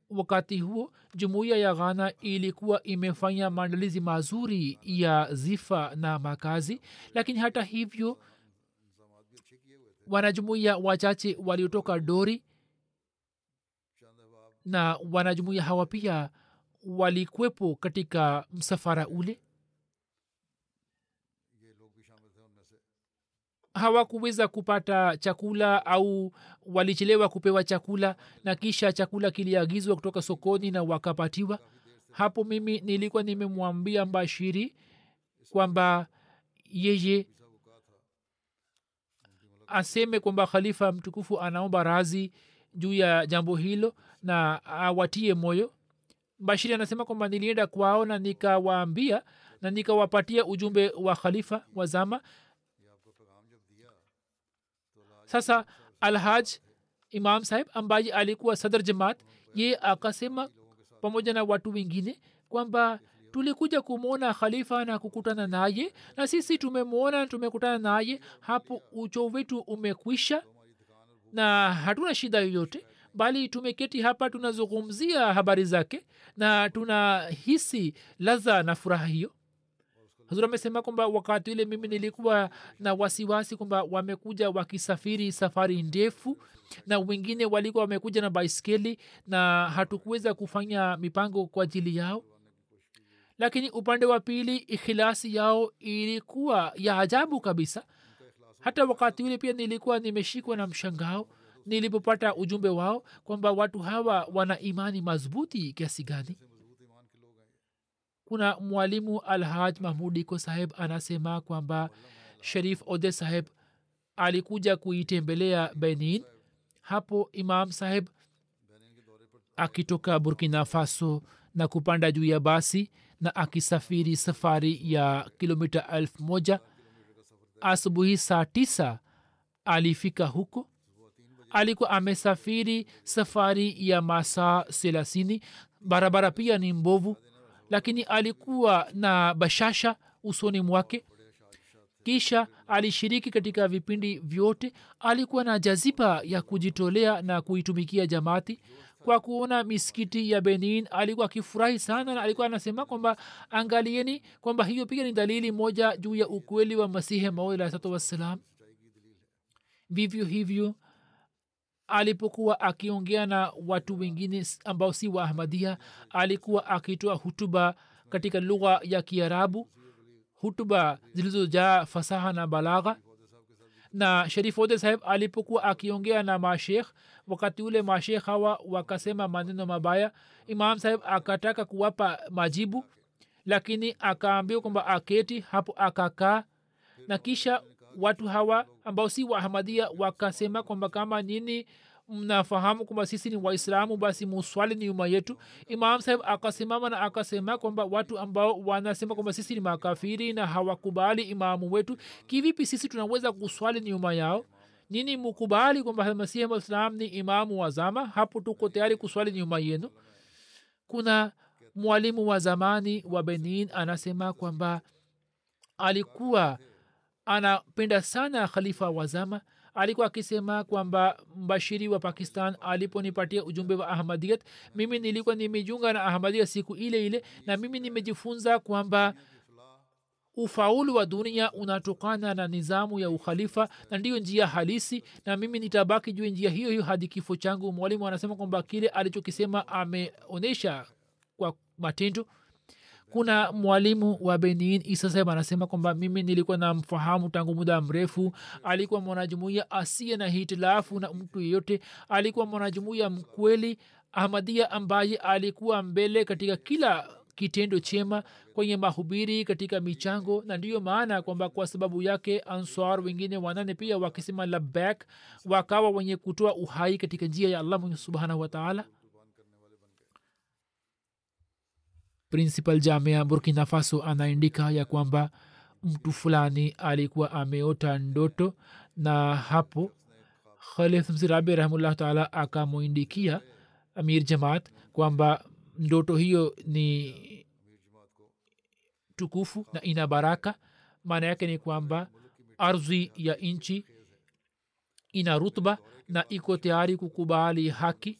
Wakati huo jumuiya ya ghana ilikuwa imefanya maandalizi mazuri ya zifa na makazi lakini hata hivyo wanajumuiya wachache waliotoka dori na wanajumuiya hawa pia walikwepo katika msafara ule hawakuweza kupata chakula au walichelewa kupewa chakula na kisha chakula kiliagizwa kutoka sokoni na wakapatiwa. Hapo mimi nilikuwa nimemwambia mbashiri kwamba yeye aseme kwamba khalifa mtukufu anaomba razi juu ya jambo hilo na awatie moyo. Bashiri anasema kwamba nilienda kwao na nikawaambia na nikawapatia ujumbe wa khalifa wa zama sasa alhaj imam sahib ambaye alikuwa sadr jamaat ye akasema pamoja na watu wengine kwamba tulikuja kumwona khalifa na kukutana naye na sisi tumemwona na tumekutana naye hapo ucho wetu umekwisha na hatuna shida yoyote bali tumeketi hapa tunazungumzia habari zake na tunahisi ladha na furaha hiyo hazur amesema kwamba wakati ule mimi nilikuwa na wasiwasi kwamba wamekuja wakisafiri safari ndefu na wengine walikuwa wamekuja na baiskeli na hatukuweza kufanya mipango kwa ajili yao. Lakini upande wa pili ikhilasi yao ilikuwa ya ajabu kabisa. Hata wakati ule pia nilikuwa nimeshikwa na mshangao nilipopata ujumbe wao kwamba watu hawa wana imani madhubuti kiasi gani kuna mwalimu alhaj mahmudiko saheb anasema kwamba sharif ode saheb alikuja kuitembelea benin. Hapo imam saheb akitoka burkina faso na kupanda juu ya basi na akisafiri safari ya kilomita elfu moja. Asubuhi saa tisa alifika huko. Alikuwa amesafiri safari ya masaa thelathini. Barabara pia ni mbovu lakini alikuwa na bashasha usoni mwake. Kisha alishiriki katika vipindi vyote. Alikuwa na jaziba ya kujitolea na kuitumikia jamaati. Kwa kuona misikiti ya benin alikuwa akifurahi sana na alikuwa anasema kwamba angalieni kwamba hiyo pia ni dalili moja juu ya ukweli wa masihi maud alahsatu wassalam. Vivyo hivyo alipokuwa akiongea na watu wengine ambao si wa ahmadia alikuwa akitoa hutuba katika lugha ya kiarabu hutuba zilizojaa fasaha na balagha. Na sharif ode saheb alipokuwa akiongea na mashekh wakati ule mashekh hawa wakasema maneno mabaya imam saheb akataka kuwapa majibu lakini akaambiwa kwamba aketi hapo akakaa na kisha watu hawa ambao si waahmadia wakasema kwamba kama nini mnafahamu kwamba sisi ni waislamu basi muswali nyuma yetu. Imam saheb akasimama na akasema kwamba watu ambao wanasema kwamba sisi ni makafiri na hawakubali imamu wetu kivipi sisi tunaweza kuswali nyuma yao? Nini mukubali kwamba masihi ni imamu wa zama? Hapo tuko tayari kuswali nyuma yenu. Kuna mwalimu wa zamani wa benin anasema kwamba alikuwa anapenda sana khalifa wa zama. Alikuwa akisema kwamba mbashiri wa pakistan aliponipatia ujumbe wa ahmadiyat mimi nilikuwa nimejunga na ahmadiyat siku ile ile na mimi nimejifunza kwamba ufaulu wa dunia unatokana na nizamu ya ukhalifa na ndiyo njia halisi na mimi nitabaki juu njia hiyo hiyo hadi kifo changu. Mwalimu anasema kwamba kile alichokisema ameonyesha kwa matendo kuna mwalimu wa benin isa anasema kwamba mimi nilikuwa na mfahamu tangu muda mrefu. Alikuwa mwanajumuia asiye na hitilafu na mtu yeyote. Alikuwa mwanajumuia mkweli ahmadia ambaye alikuwa mbele katika kila kitendo chema kwenye mahubiri katika michango. Na ndiyo maana kwamba kwa sababu yake answar wengine wanane pia wakisema labak wakawa wenye kutoa uhai katika njia ya allah subhanahu wataala principal jamia burkina faso anaandika ya kwamba mtu fulani alikuwa ameota ndoto na hapo khalif msirabi rahimullah taala akamwindikia amir jamaat kwamba ndoto hiyo ni tukufu na ina baraka. Maana yake ni kwamba ardhi ya nchi ina rutba na iko tayari kukubali haki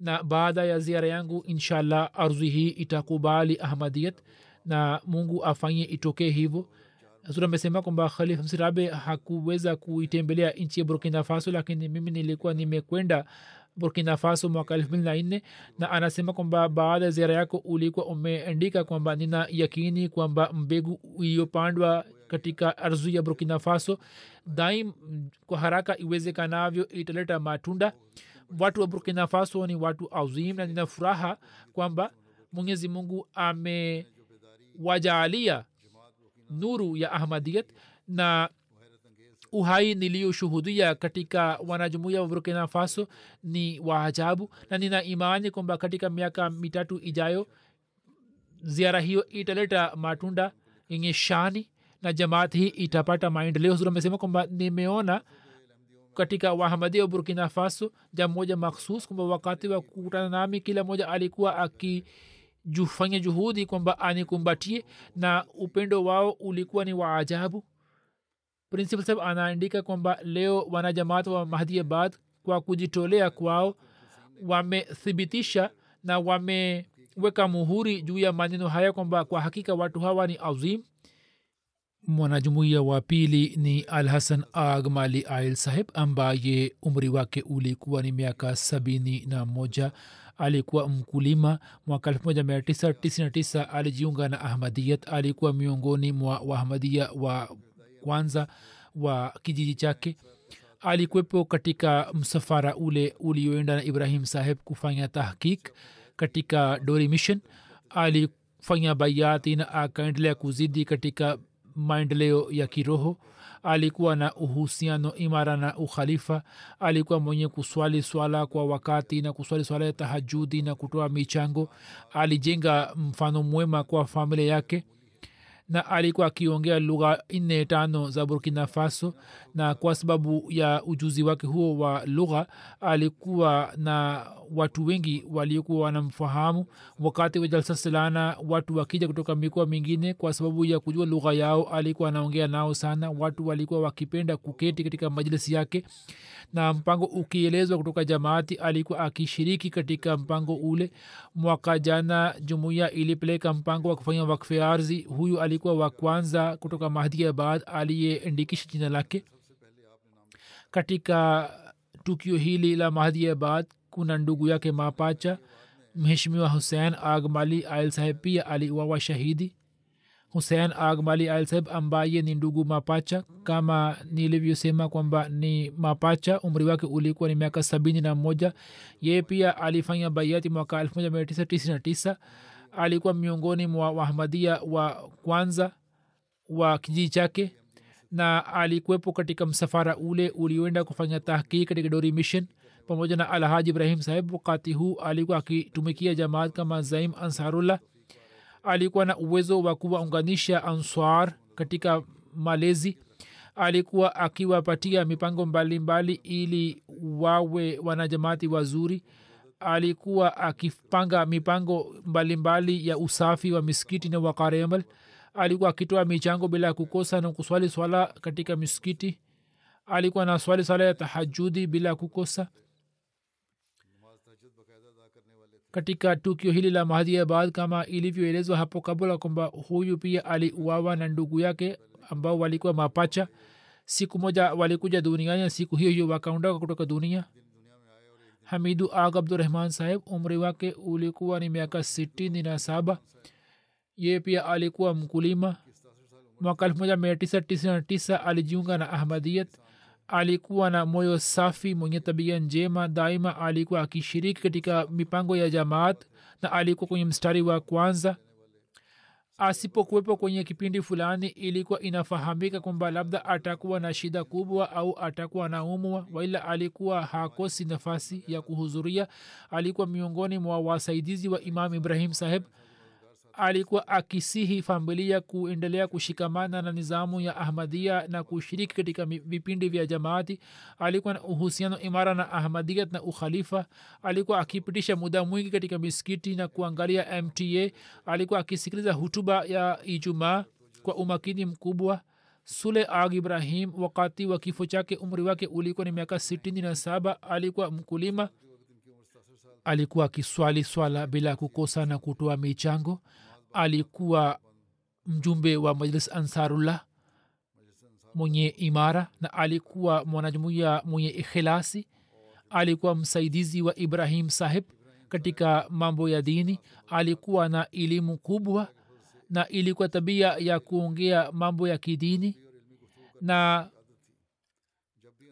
na baada ya ziara yangu inshallah ardhi hii itakubali ahmadiyat na mungu afanye itokee hivyo. Sura amesema kwamba khalif msirabe hakuweza kuitembelea nchi ya burkina faso lakini mimi nilikuwa nimekwenda burkina faso mwaka elfu mbili na nne na anasema kwamba baada ya ziara yako ulikuwa umeandika kwamba nina yakini kwamba mbegu iliyopandwa katika ardhi ya burkina faso daim kwa haraka iwezekanavyo italeta matunda watu wa burkina faso ni watu azim na nina furaha kwamba mwenyezi mungu amewajaalia nuru ya ahmadiyat na uhai niliyoshuhudia katika wanajumuia wa burkina faso ni waajabu na nina imani kwamba katika miaka mitatu ijayo ziara hiyo italeta matunda yenye shani na jamaat hii itapata maendeleo. Huzuri amesema kwamba nimeona katika wahamadia wa burkina faso jambo moja makhsus kwamba wakati wa kukutana nami kila moja alikuwa akijufanya juhudi kwamba anikumbatie na upendo wao ulikuwa ni wa ajabu. Principal saheb anaandika kwamba leo wanajamaat wa mahdiabad kwa kujitolea kwao wamethibitisha na wameweka muhuri juu ya maneno haya kwamba kwa hakika watu hawa ni azim mwanajumuiya wa pili ni al hasan ag mali ail saheb ambaye umri wake ulikuwa ni miaka sabini na moja. Alikuwa mkulima. Mwaka 1999 alijiunga na ahmadiyat. Alikuwa miongoni mwa waahmadia wa kwanza wa kijiji chake. Alikwepo katika msafara ule ulioenda na ibrahim saheb kufanya tahkik katika dori mission. Alifanya bayati na akaendelea kuzidi katika maendeleo ya kiroho. Alikuwa na uhusiano imara na ukhalifa. Alikuwa mwenye kuswali swala kwa wakati na kuswali swala ya tahajudi na kutoa michango. Alijenga mfano mwema kwa familia yake na alikuwa akiongea lugha nne tano za burkina faso na kwa sababu ya ujuzi wake huo wa lugha alikuwa na watu wengi waliokuwa wanamfahamu. Wakati wa jalsa salana watu wakija kutoka mikoa mingine kwa sababu ya kujua lugha yao alikuwa anaongea nao sana. Watu walikuwa wakipenda kuketi katika majlisi yake na mpango ukielezwa kutoka jamaati alikuwa akishiriki katika mpango ule. Mwaka jana jumuiya ilipeleka mpango wa kufanya wakfe ardhi huyu alikuwa wa kwanza kutoka mahdiabad aliyeandikisha jina lake. Katika tukio hili la mahdiabad kuna ndugu yake mapacha mheshimiwa hussein agmali ail saheb pia aliuawa shahidi husein agmali saheb ambaye ni ndugu mapacha kama nilivyosema kwamba ni mapacha umri wake ulikuwa ni miaka sabini na moja. Yeye pia alifanya baiati mwaka 1999 alikuwa miongoni mwa wahmadia wa kwanza wa kijiji chake na alikuwepo katika msafara ule ulioenda kufanya tahkiki katika dori mission. Pamoja na alhaji ibrahim saheb wakati huu alikuwa akitumikia jamaat kama zaim ansarullah alikuwa na uwezo wa kuwaunganisha answar katika malezi. Alikuwa akiwapatia mipango mbalimbali mbali ili wawe wanajamaati wazuri. Alikuwa akipanga mipango mbalimbali mbali ya usafi wa miskiti na wakaremal alikuwa akitoa michango bila ya kukosa na kuswali swala katika miskiti alikuwa na swali swala ya tahajudi bila ya kukosa katika tukio hili la mahdiabad kama ilivyoelezwa hapo kabla kwamba huyu pia aliuawa na ndugu yake ambao walikuwa mapacha. Siku moja walikuja duniani siku hiyo hiyo wakaondoka kutoka dunia. Hamidu ag abdurahman saheb umri wake ulikuwa ni miaka sitini na saba. Ye pia alikuwa mkulima. Mwaka elfu moja mia tisa tisini na tisa alijiunga na ahmadiyat alikuwa na moyo safi mwenye tabia njema daima alikuwa akishiriki katika mipango ya jamaat na alikuwa kwenye mstari wa kwanza. Asipokuwepo kwenye kipindi fulani ilikuwa inafahamika kwamba labda atakuwa na shida kubwa au atakuwa naumwa waila alikuwa hakosi nafasi ya kuhudhuria. Alikuwa miongoni mwa wasaidizi wa imam ibrahim saheb alikuwa akisihi familia kuendelea kushikamana na nizamu ya ahmadia na kushiriki katika vipindi vya jamaati. Alikuwa na uhusiano imara na ahmadiyat na ukhalifa. Alikuwa akipitisha muda mwingi katika miskiti na kuangalia mta alikuwa akisikiliza hutuba ya ijumaa kwa umakini mkubwa. Sule ag ibrahim wakati wa kifo chake umri wake ulikuwa ni miaka sitini na saba alikuwa mkulima alikuwa akiswali swala bila kukosa na kutoa michango. Alikuwa mjumbe wa majlis ansarullah mwenye imara na alikuwa mwanajumuia mwenye ikhilasi alikuwa msaidizi wa ibrahim sahib katika mambo ya dini. Alikuwa na elimu kubwa na ilikuwa tabia ya kuongea mambo ya kidini na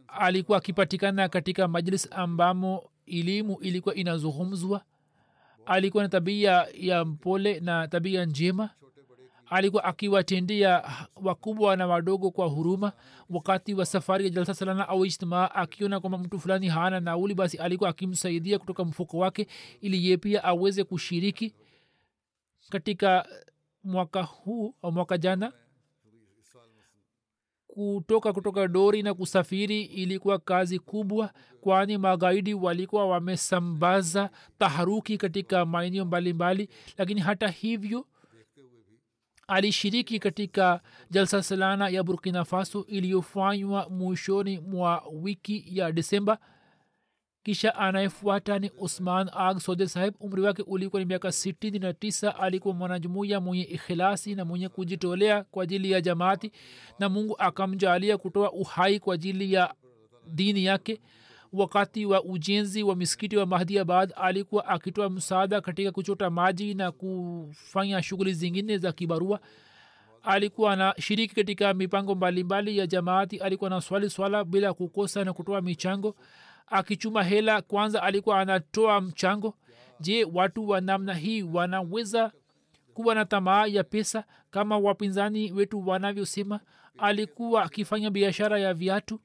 alikuwa akipatikana katika majlis ambamo elimu ilikuwa inazungumzwa. Alikuwa na tabia ya mpole na tabia njema. Alikuwa akiwatendea wakubwa na wadogo kwa huruma. Wakati wa safari ya jalsa salana au ijtimaa akiona kwamba mtu fulani hana nauli basi alikuwa akimsaidia kutoka mfuko wake ili ye pia aweze kushiriki. Katika mwaka huu au mwaka jana kutoka kutoka dori na kusafiri ilikuwa kazi kubwa kwani magaidi walikuwa wamesambaza taharuki katika maeneo mbalimbali lakini hata hivyo alishiriki katika jalsa salana ya burkina faso iliyofanywa mwishoni mwa wiki ya desemba kisha anayefuata ni usman ag sode saheb umri wake ulikuwa ni miaka sitini na tisa alikuwa mwanajumuiya mwenye ikhilasi na mwenye kujitolea kwa ajili ya jamaati na mungu akamjalia kutoa uhai kwa ajili ya dini yake. Wakati wa ujenzi wa misikiti wa mahdiabad alikuwa akitoa msaada katika kuchota maji na kufanya shughuli zingine za kibarua. Alikuwa anashiriki katika mipango mbalimbali ya jamaati. Alikuwa na swali swala bila kukosa na kutoa michango akichuma hela kwanza alikuwa anatoa mchango. Je watu wa namna hii wanaweza kuwa na tamaa ya pesa kama wapinzani wetu wanavyosema? Alikuwa akifanya biashara ya viatu.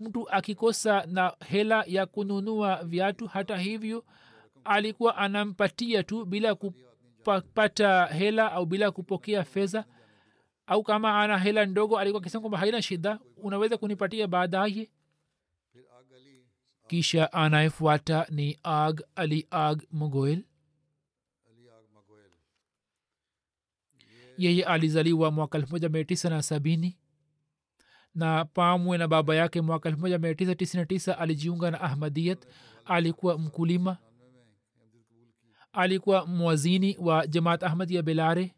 Mtu akikosa na hela ya kununua viatu hata hivyo alikuwa anampatia tu bila kupata hela au bila kupokea fedha. Au kama ana hela ndogo alikuwa akisema kwamba haina shida unaweza kunipatia baadaye kisha anayefuata ni ag ali ag mogoel. Yeye alizaliwa mwaka elfu moja mia tisa na sabini. Na pamwe na baba yake mwaka elfu moja mia tisa tisini na tisa alijiunga na ahmadiyat. Alikuwa mkulima. Alikuwa mwazini wa jamaat ahmadia belare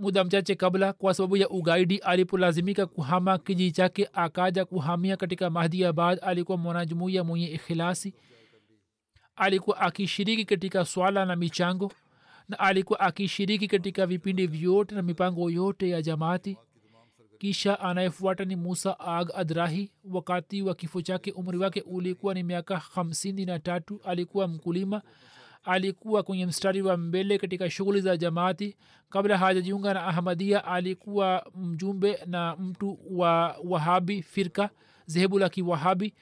muda mchache kabla kwa sababu ya ugaidi alipolazimika kuhama kijiji chake akaja kuhamia katika mahdiabad alikuwa mwanajumuiya mwenye ikhilasi alikuwa akishiriki katika swala na michango na alikuwa akishiriki katika vipindi vyote na mipango yote ya jamaati. Kisha anayefuata ni musa ag adrahi. Wakati wa kifo chake umri wake ulikuwa ni miaka hamsini na tatu. Alikuwa mkulima alikuwa kwenye mstari wa mbele katika shughuli za jamaati. Kabla hajajiunga na ahmadia alikuwa mjumbe na mtu wa wahabi firka zehebu la kiwahabi.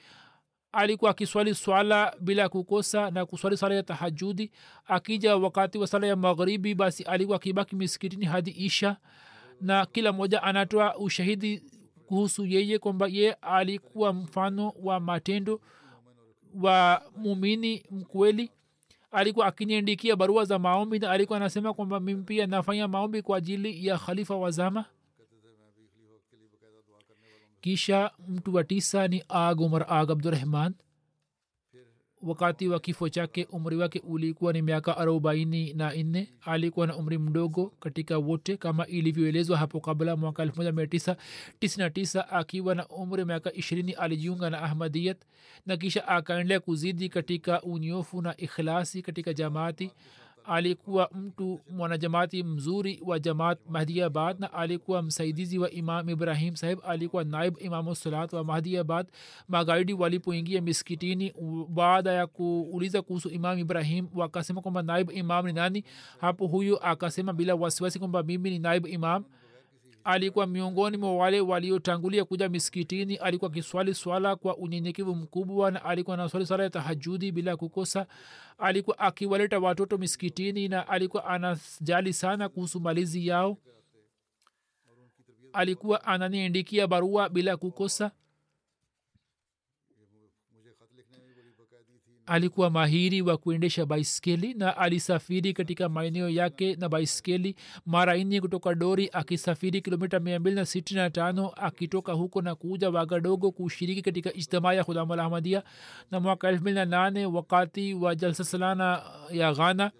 Alikuwa akiswali swala bila kukosa na kuswali swala ya tahajudi akija wakati wa sala ya magharibi basi alikuwa akibaki miskitini hadi isha. Na kila mmoja anatoa ushahidi kuhusu yeye kwamba ye alikuwa mfano wa matendo wa mumini mkweli alikuwa akiniandikia barua za maombi na alikuwa anasema kwamba mimi pia nafanya maombi kwa ajili ya khalifa wa zama. Kisha mtu wa tisa ni ag umar ag abdurahman wakati wa kifo chake umri wake ulikuwa ni miaka arobaini na nne. Alikuwa na umri mdogo katika wote kama ilivyoelezwa hapo kabla mwaka elfu moja mia tisa tisini na tisa akiwa na umri miaka ishirini alijiunga na ahmadiyat na kisha akaendelea kuzidi katika unyofu na ikhlasi katika jamaati alikuwa mtu mwanajamaati mzuri wa jamaat mahdiabad na alikuwa msaidizi wa imam ibrahim sahib alikuwa naib imamu salat wa mahdiabad. Magaidi walipoingia miskitini baada ya kuuliza kuhusu imam ibrahim wakasema kwamba naib imam ni nani? Hapo huyo akasema bila wasiwasi kwamba mimi ni naib imam alikuwa miongoni mwa wale waliotangulia kuja miskitini alikuwa akiswali swala kwa unyenyekevu mkubwa na alikuwa anaswali swala ya tahajudi bila kukosa. Alikuwa akiwaleta watoto miskitini na alikuwa anajali sana kuhusu malizi yao. Alikuwa ananiandikia barua bila kukosa alikuwa mahiri wa kuendesha baiskeli na alisafiri katika maeneo yake na baiskeli mara nne kutoka dori akisafiri kilomita mia mbili na sitini na tano akitoka huko na kuja wagadogo kushiriki katika ijtimaa ya khudam alahmadia na mwaka elfu mbili na nane wakati wa jalsa salana ya ghana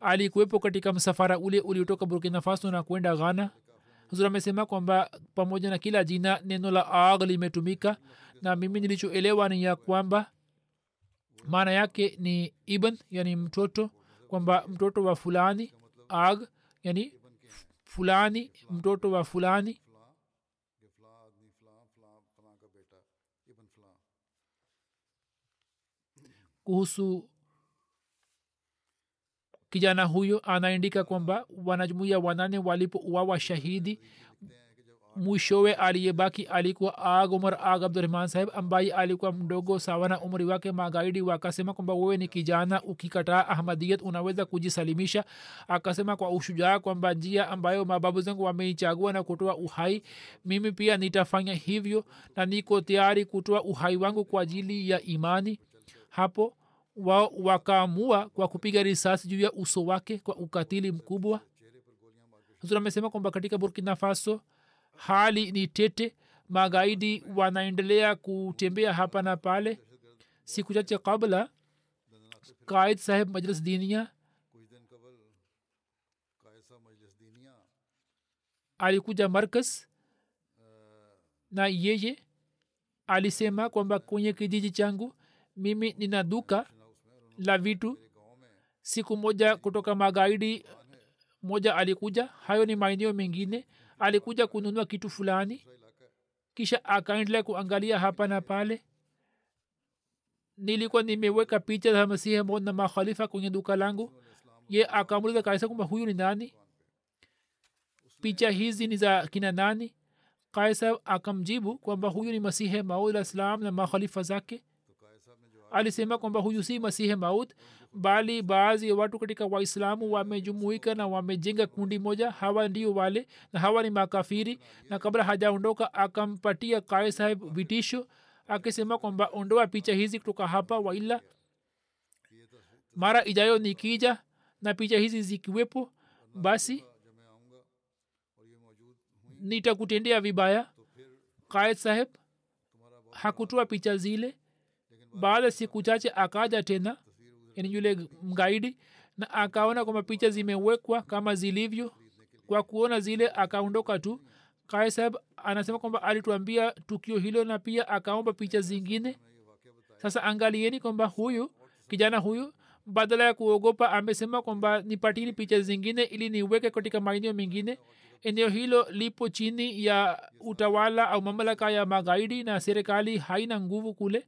alikuwepo katika msafara ule uliotoka burkina faso na kwenda ghana. Huzur amesema kwamba pamoja na kila jina neno la ag limetumika na mimi nilichoelewa ni ya kwamba maana yake ni ibn yani mtoto kwamba mtoto wa fulani ag yani fulani mtoto wa fulani. Kuhusu kijana huyo anaandika kwamba wanajumuia wanane walipouawa shahidi mwishowe aliyebaki alikuwa ag umar ag abdurahman saheb ambaye alikuwa mdogo sawa na umri wake magaidi wakasema kwamba wewe ni kijana ukikataa ahmadiyat unaweza kujisalimisha. Akasema kwa ushujaa kwamba njia ambayo mababu zangu wameichagua na kutoa uhai mimi pia nitafanya hivyo na niko tayari kutoa uhai wangu kwa ajili ya imani. Hapo wao wakaamua kwa kupiga risasi juu ya uso wake kwa ukatili mkubwa. Amesema kwamba katika burkina faso hali ni tete magaidi wanaendelea kutembea hapa na pale. Siku chache kabla kaid saheb majlis dinia alikuja markas na yeye alisema kwamba kwenye kijiji changu mimi nina duka la vitu. Siku moja kutoka magaidi moja alikuja. Hayo ni maeneo mengine alikuja kununua kitu fulani kisha akaendelea kuangalia hapa na pale. Nilikuwa nimeweka picha za masihi mod na makhalifa kwenye duka langu. Ye akamuliza kaisa kwamba huyu ni nani? Picha hizi ni za kina nani? Kaisa akamjibu kwamba huyu ni masihi maud alah salam na makhalifa zake alisema kwamba huyu si masihe maut bali baadhi ya watu katika waislamu wamejumuika na wamejenga kundi moja. Hawa ndio wale na hawa ni makafiri. Na kabla hajaondoka akampatia kae saheb vitisho akisema kwamba ondoa picha hizi kutoka hapa waila. Mara ijayo nikija na picha hizi zikiwepo basi nitakutendea vibaya. Kaed saheb hakutoa picha zile baada siku chache akaja tena yani yule mgaidi na akaona kwamba picha zimewekwa kama zilivyo. Kwa kuona zile akaondoka tu. Kaisab anasema kwamba alituambia tukio hilo na pia akaomba picha zingine. Sasa angalieni kwamba huyu kijana huyu badala ya kuogopa amesema kwamba nipatini picha zingine ili niweke katika maeneo mengine. Eneo hilo lipo chini ya utawala au mamlaka ya magaidi na serikali haina nguvu kule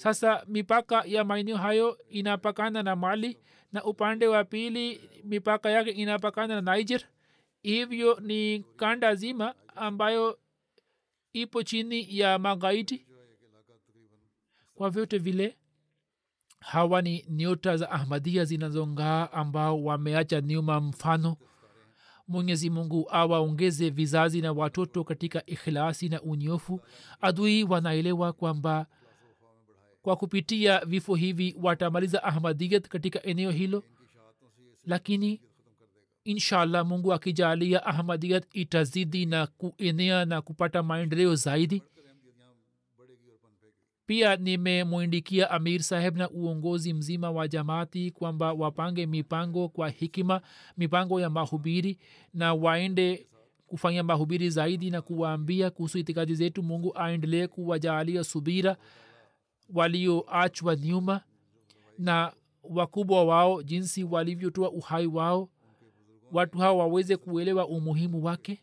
sasa mipaka ya maeneo hayo inapakana na mali na upande wa pili mipaka yake inapakana na niger. Hivyo ni kanda zima ambayo ipo chini ya magaiti kwa vyote vile hawa ni nyota za ahmadia zinazongaa ambao wameacha nyuma mfano. Mwenyezi mungu awaongeze vizazi na watoto katika ikhlasi na unyofu. Adui wanaelewa kwamba kwa kupitia vifo hivi watamaliza ahmadiyat katika eneo hilo. Lakini inshallah mungu akijalia ahmadiyat itazidi na kuenea na kupata maendeleo zaidi. Pia nimemwindikia amir saheb na uongozi mzima wa jamaati kwamba wapange mipango kwa hikima mipango ya mahubiri na waende kufanya mahubiri zaidi na kuwaambia kuhusu itikadi zetu. Mungu aendelee kuwajalia subira walioachwa nyuma na wakubwa wao jinsi walivyotoa uhai wao watu hao waweze kuelewa umuhimu wake.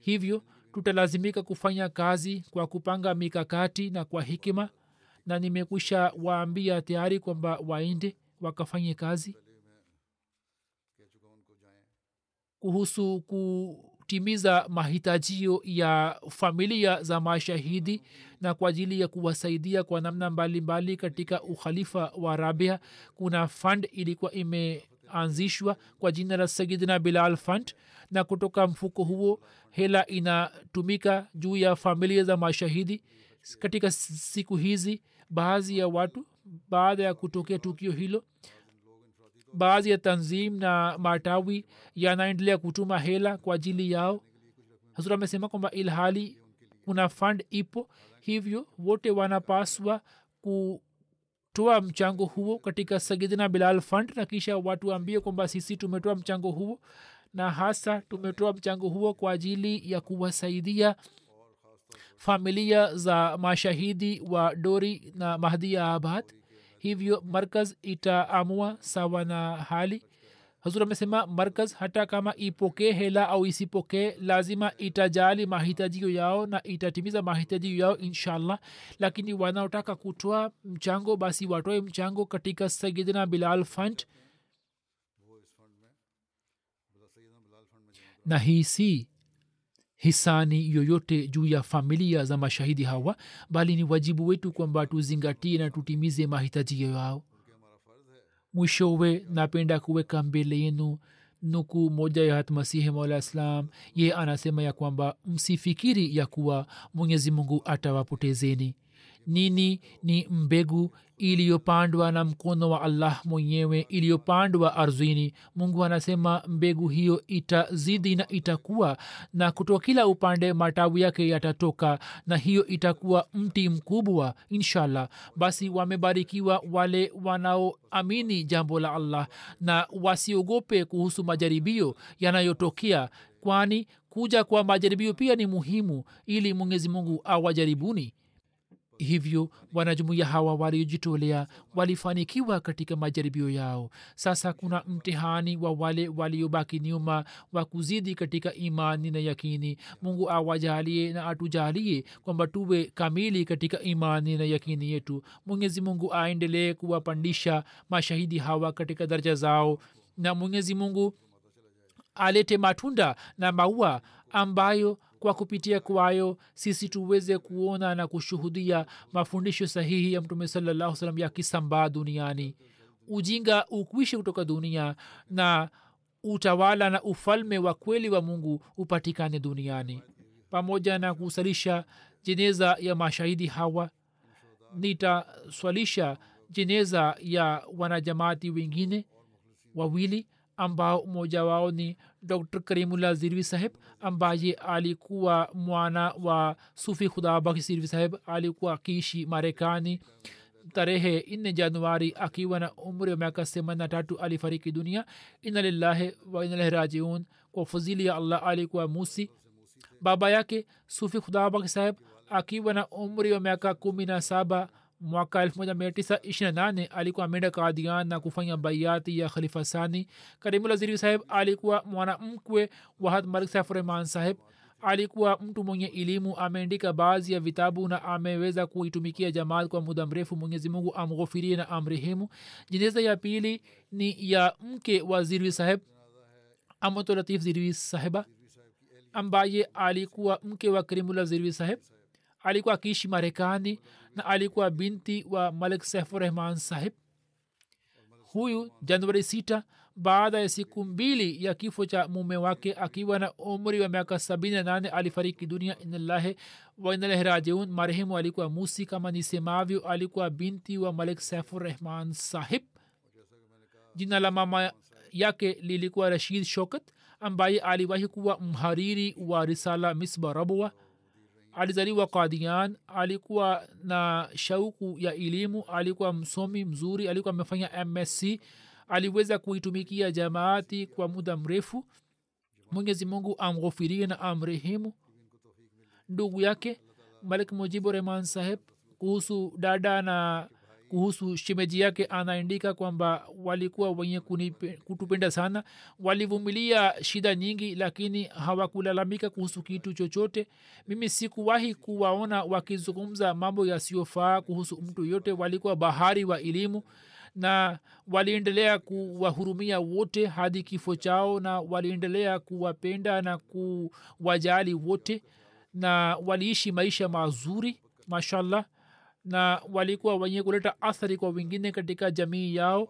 Hivyo tutalazimika kufanya kazi kwa kupanga mikakati na kwa hikima na nimekwisha waambia tayari kwamba waende wakafanye kazi. Kuhusu kutimiza mahitajio ya familia za mashahidi na kwa ajili ya kuwasaidia kwa namna mbalimbali mbali katika ukhalifa wa rabia. Kuna fund ilikuwa imeanzishwa kwa jina la sayidina bilal fund na kutoka mfuko huo hela inatumika juu ya familia za mashahidi. Katika siku hizi baadhi ya watu baada ya kutokea tukio hilo baadhi ya tanzim na matawi yanaendelea kutuma hela kwa ajili yao. Hazur amesema kwamba ilhali kuna fund ipo hivyo wote wanapaswa kutoa mchango huo katika sagidina bilal fund na kisha watu waambie kwamba sisi tumetoa mchango huo na hasa tumetoa mchango huo kwa ajili ya kuwasaidia familia za mashahidi wa dori na mahdia abad hivyo markaz itaamua sawa na hali. Hazur amesema markaz hata kama ipokee hela au isipokee lazima itajali mahitajio yao na itatimiza mahitajio yao inshallah. Lakini wanaotaka kutoa mchango basi watoe mchango katika sayidina bilal fund. Na hii si hisani yoyote juu ya familia za mashahidi hawa bali ni wajibu wetu kwamba tuzingatie na tutimize mahitaji yao. Mwishowe napenda kuweka mbele yenu nuku moja ya hatmasihi maula ye anasema ya kwamba msifikiri ya kuwa mwenyezi mungu atawapotezeni nini? Ni mbegu iliyopandwa na mkono wa allah mwenyewe iliyopandwa ardhini. Mungu anasema mbegu hiyo itazidi na itakuwa na kutoka kila upande matawi yake yatatoka na hiyo itakuwa mti mkubwa inshallah. Basi wamebarikiwa wale wanaoamini jambo la allah na wasiogope kuhusu majaribio yanayotokea kwani kuja kwa majaribio pia ni muhimu ili mwenyezi mungu awajaribuni hivyo wanajumuia hawa waliojitolea walifanikiwa katika majaribio yao. Sasa kuna mtihani wa wale waliobaki nyuma wa kuzidi katika imani na yakini. Mungu awajalie na atujalie kwamba tuwe kamili katika imani na yakini yetu. Mwenyezi mungu aendelee kuwapandisha mashahidi hawa katika daraja zao na mwenyezi mungu alete matunda na maua ambayo kwa kupitia kwayo sisi tuweze kuona na kushuhudia mafundisho sahihi ya mtume salallahu salam yakisambaa duniani. Ujinga ukwishe kutoka dunia na utawala na ufalme wa kweli wa mungu upatikane duniani. Pamoja na kusalisha jeneza ya mashahidi hawa nitaswalisha jeneza ya wanajamaati wengine wawili ambao mmoja wao ni dr karimullah zirvi saheb ambaye alikuwa mwana wa sufi khudabaki zirvi saheb alikuwa akiishi marekani tarehe nne januari akiwa na umri wa miaka themanini tatu alifariki dunia. Ina lillahi wa inalahi rajiun. Kwa fadhili ya allah alikuwa musi. Baba yake sufi khudabaki saheb akiwa na umri wa miaka kumi na saba mwaka 1928 alikuwa ameenda kadian na kufanya baiati ya khalifa sani. Karimulaziri saheb alikuwa mwanamkwe wahad malik saif rehman saheb alikuwa mtu mwenye elimu ameandika baadhi ya vitabu na ameweza kuitumikia jamaat kwa muda mrefu. Mwenyezi mungu amghofirie na amrehemu. Jeneza ya pili ni ya mke wa zirwi saheb amotolatif zirwi saheba ambaye alikuwa mke wa karimula zirwi saheb alikuwa akiishi marekani na alikuwa binti wa malik saifurahman sahib. Huyu januari sita baada ya siku mbili ya kifo cha mume wake akiwa na umri wa miaka sabini na nane alifariki dunia. Inalahi wainalahi rajiun. Marehemu alikuwa musi kama nisemavyo alikuwa binti wa malik saifurahman sahib. Jina la mama yake lilikuwa rashid shokat ambaye aliwahi kuwa mhariri wa risala misba rabwa alizaliwa kadian alikuwa na shauku ya elimu alikuwa msomi mzuri alikuwa amefanya msc aliweza kuitumikia jamaati kwa muda mrefu. Mwenyezi mungu amghofirie na amrehemu. Ndugu yake malik mujibu rehman saheb kuhusu dada na kuhusu shemeji yake anaandika kwamba walikuwa wenye kutupenda sana. Walivumilia shida nyingi lakini hawakulalamika kuhusu kitu chochote. Mimi sikuwahi kuwaona wakizungumza mambo yasiyofaa kuhusu mtu yote walikuwa bahari wa elimu na waliendelea kuwahurumia wote hadi kifo chao na waliendelea kuwapenda na kuwajali wote na waliishi maisha mazuri mashallah na walikuwa wenye kuleta athari kwa wengine katika jamii yao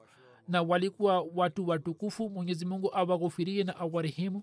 na walikuwa watu watukufu. Mwenyezi mungu awaghufirie na awarehemu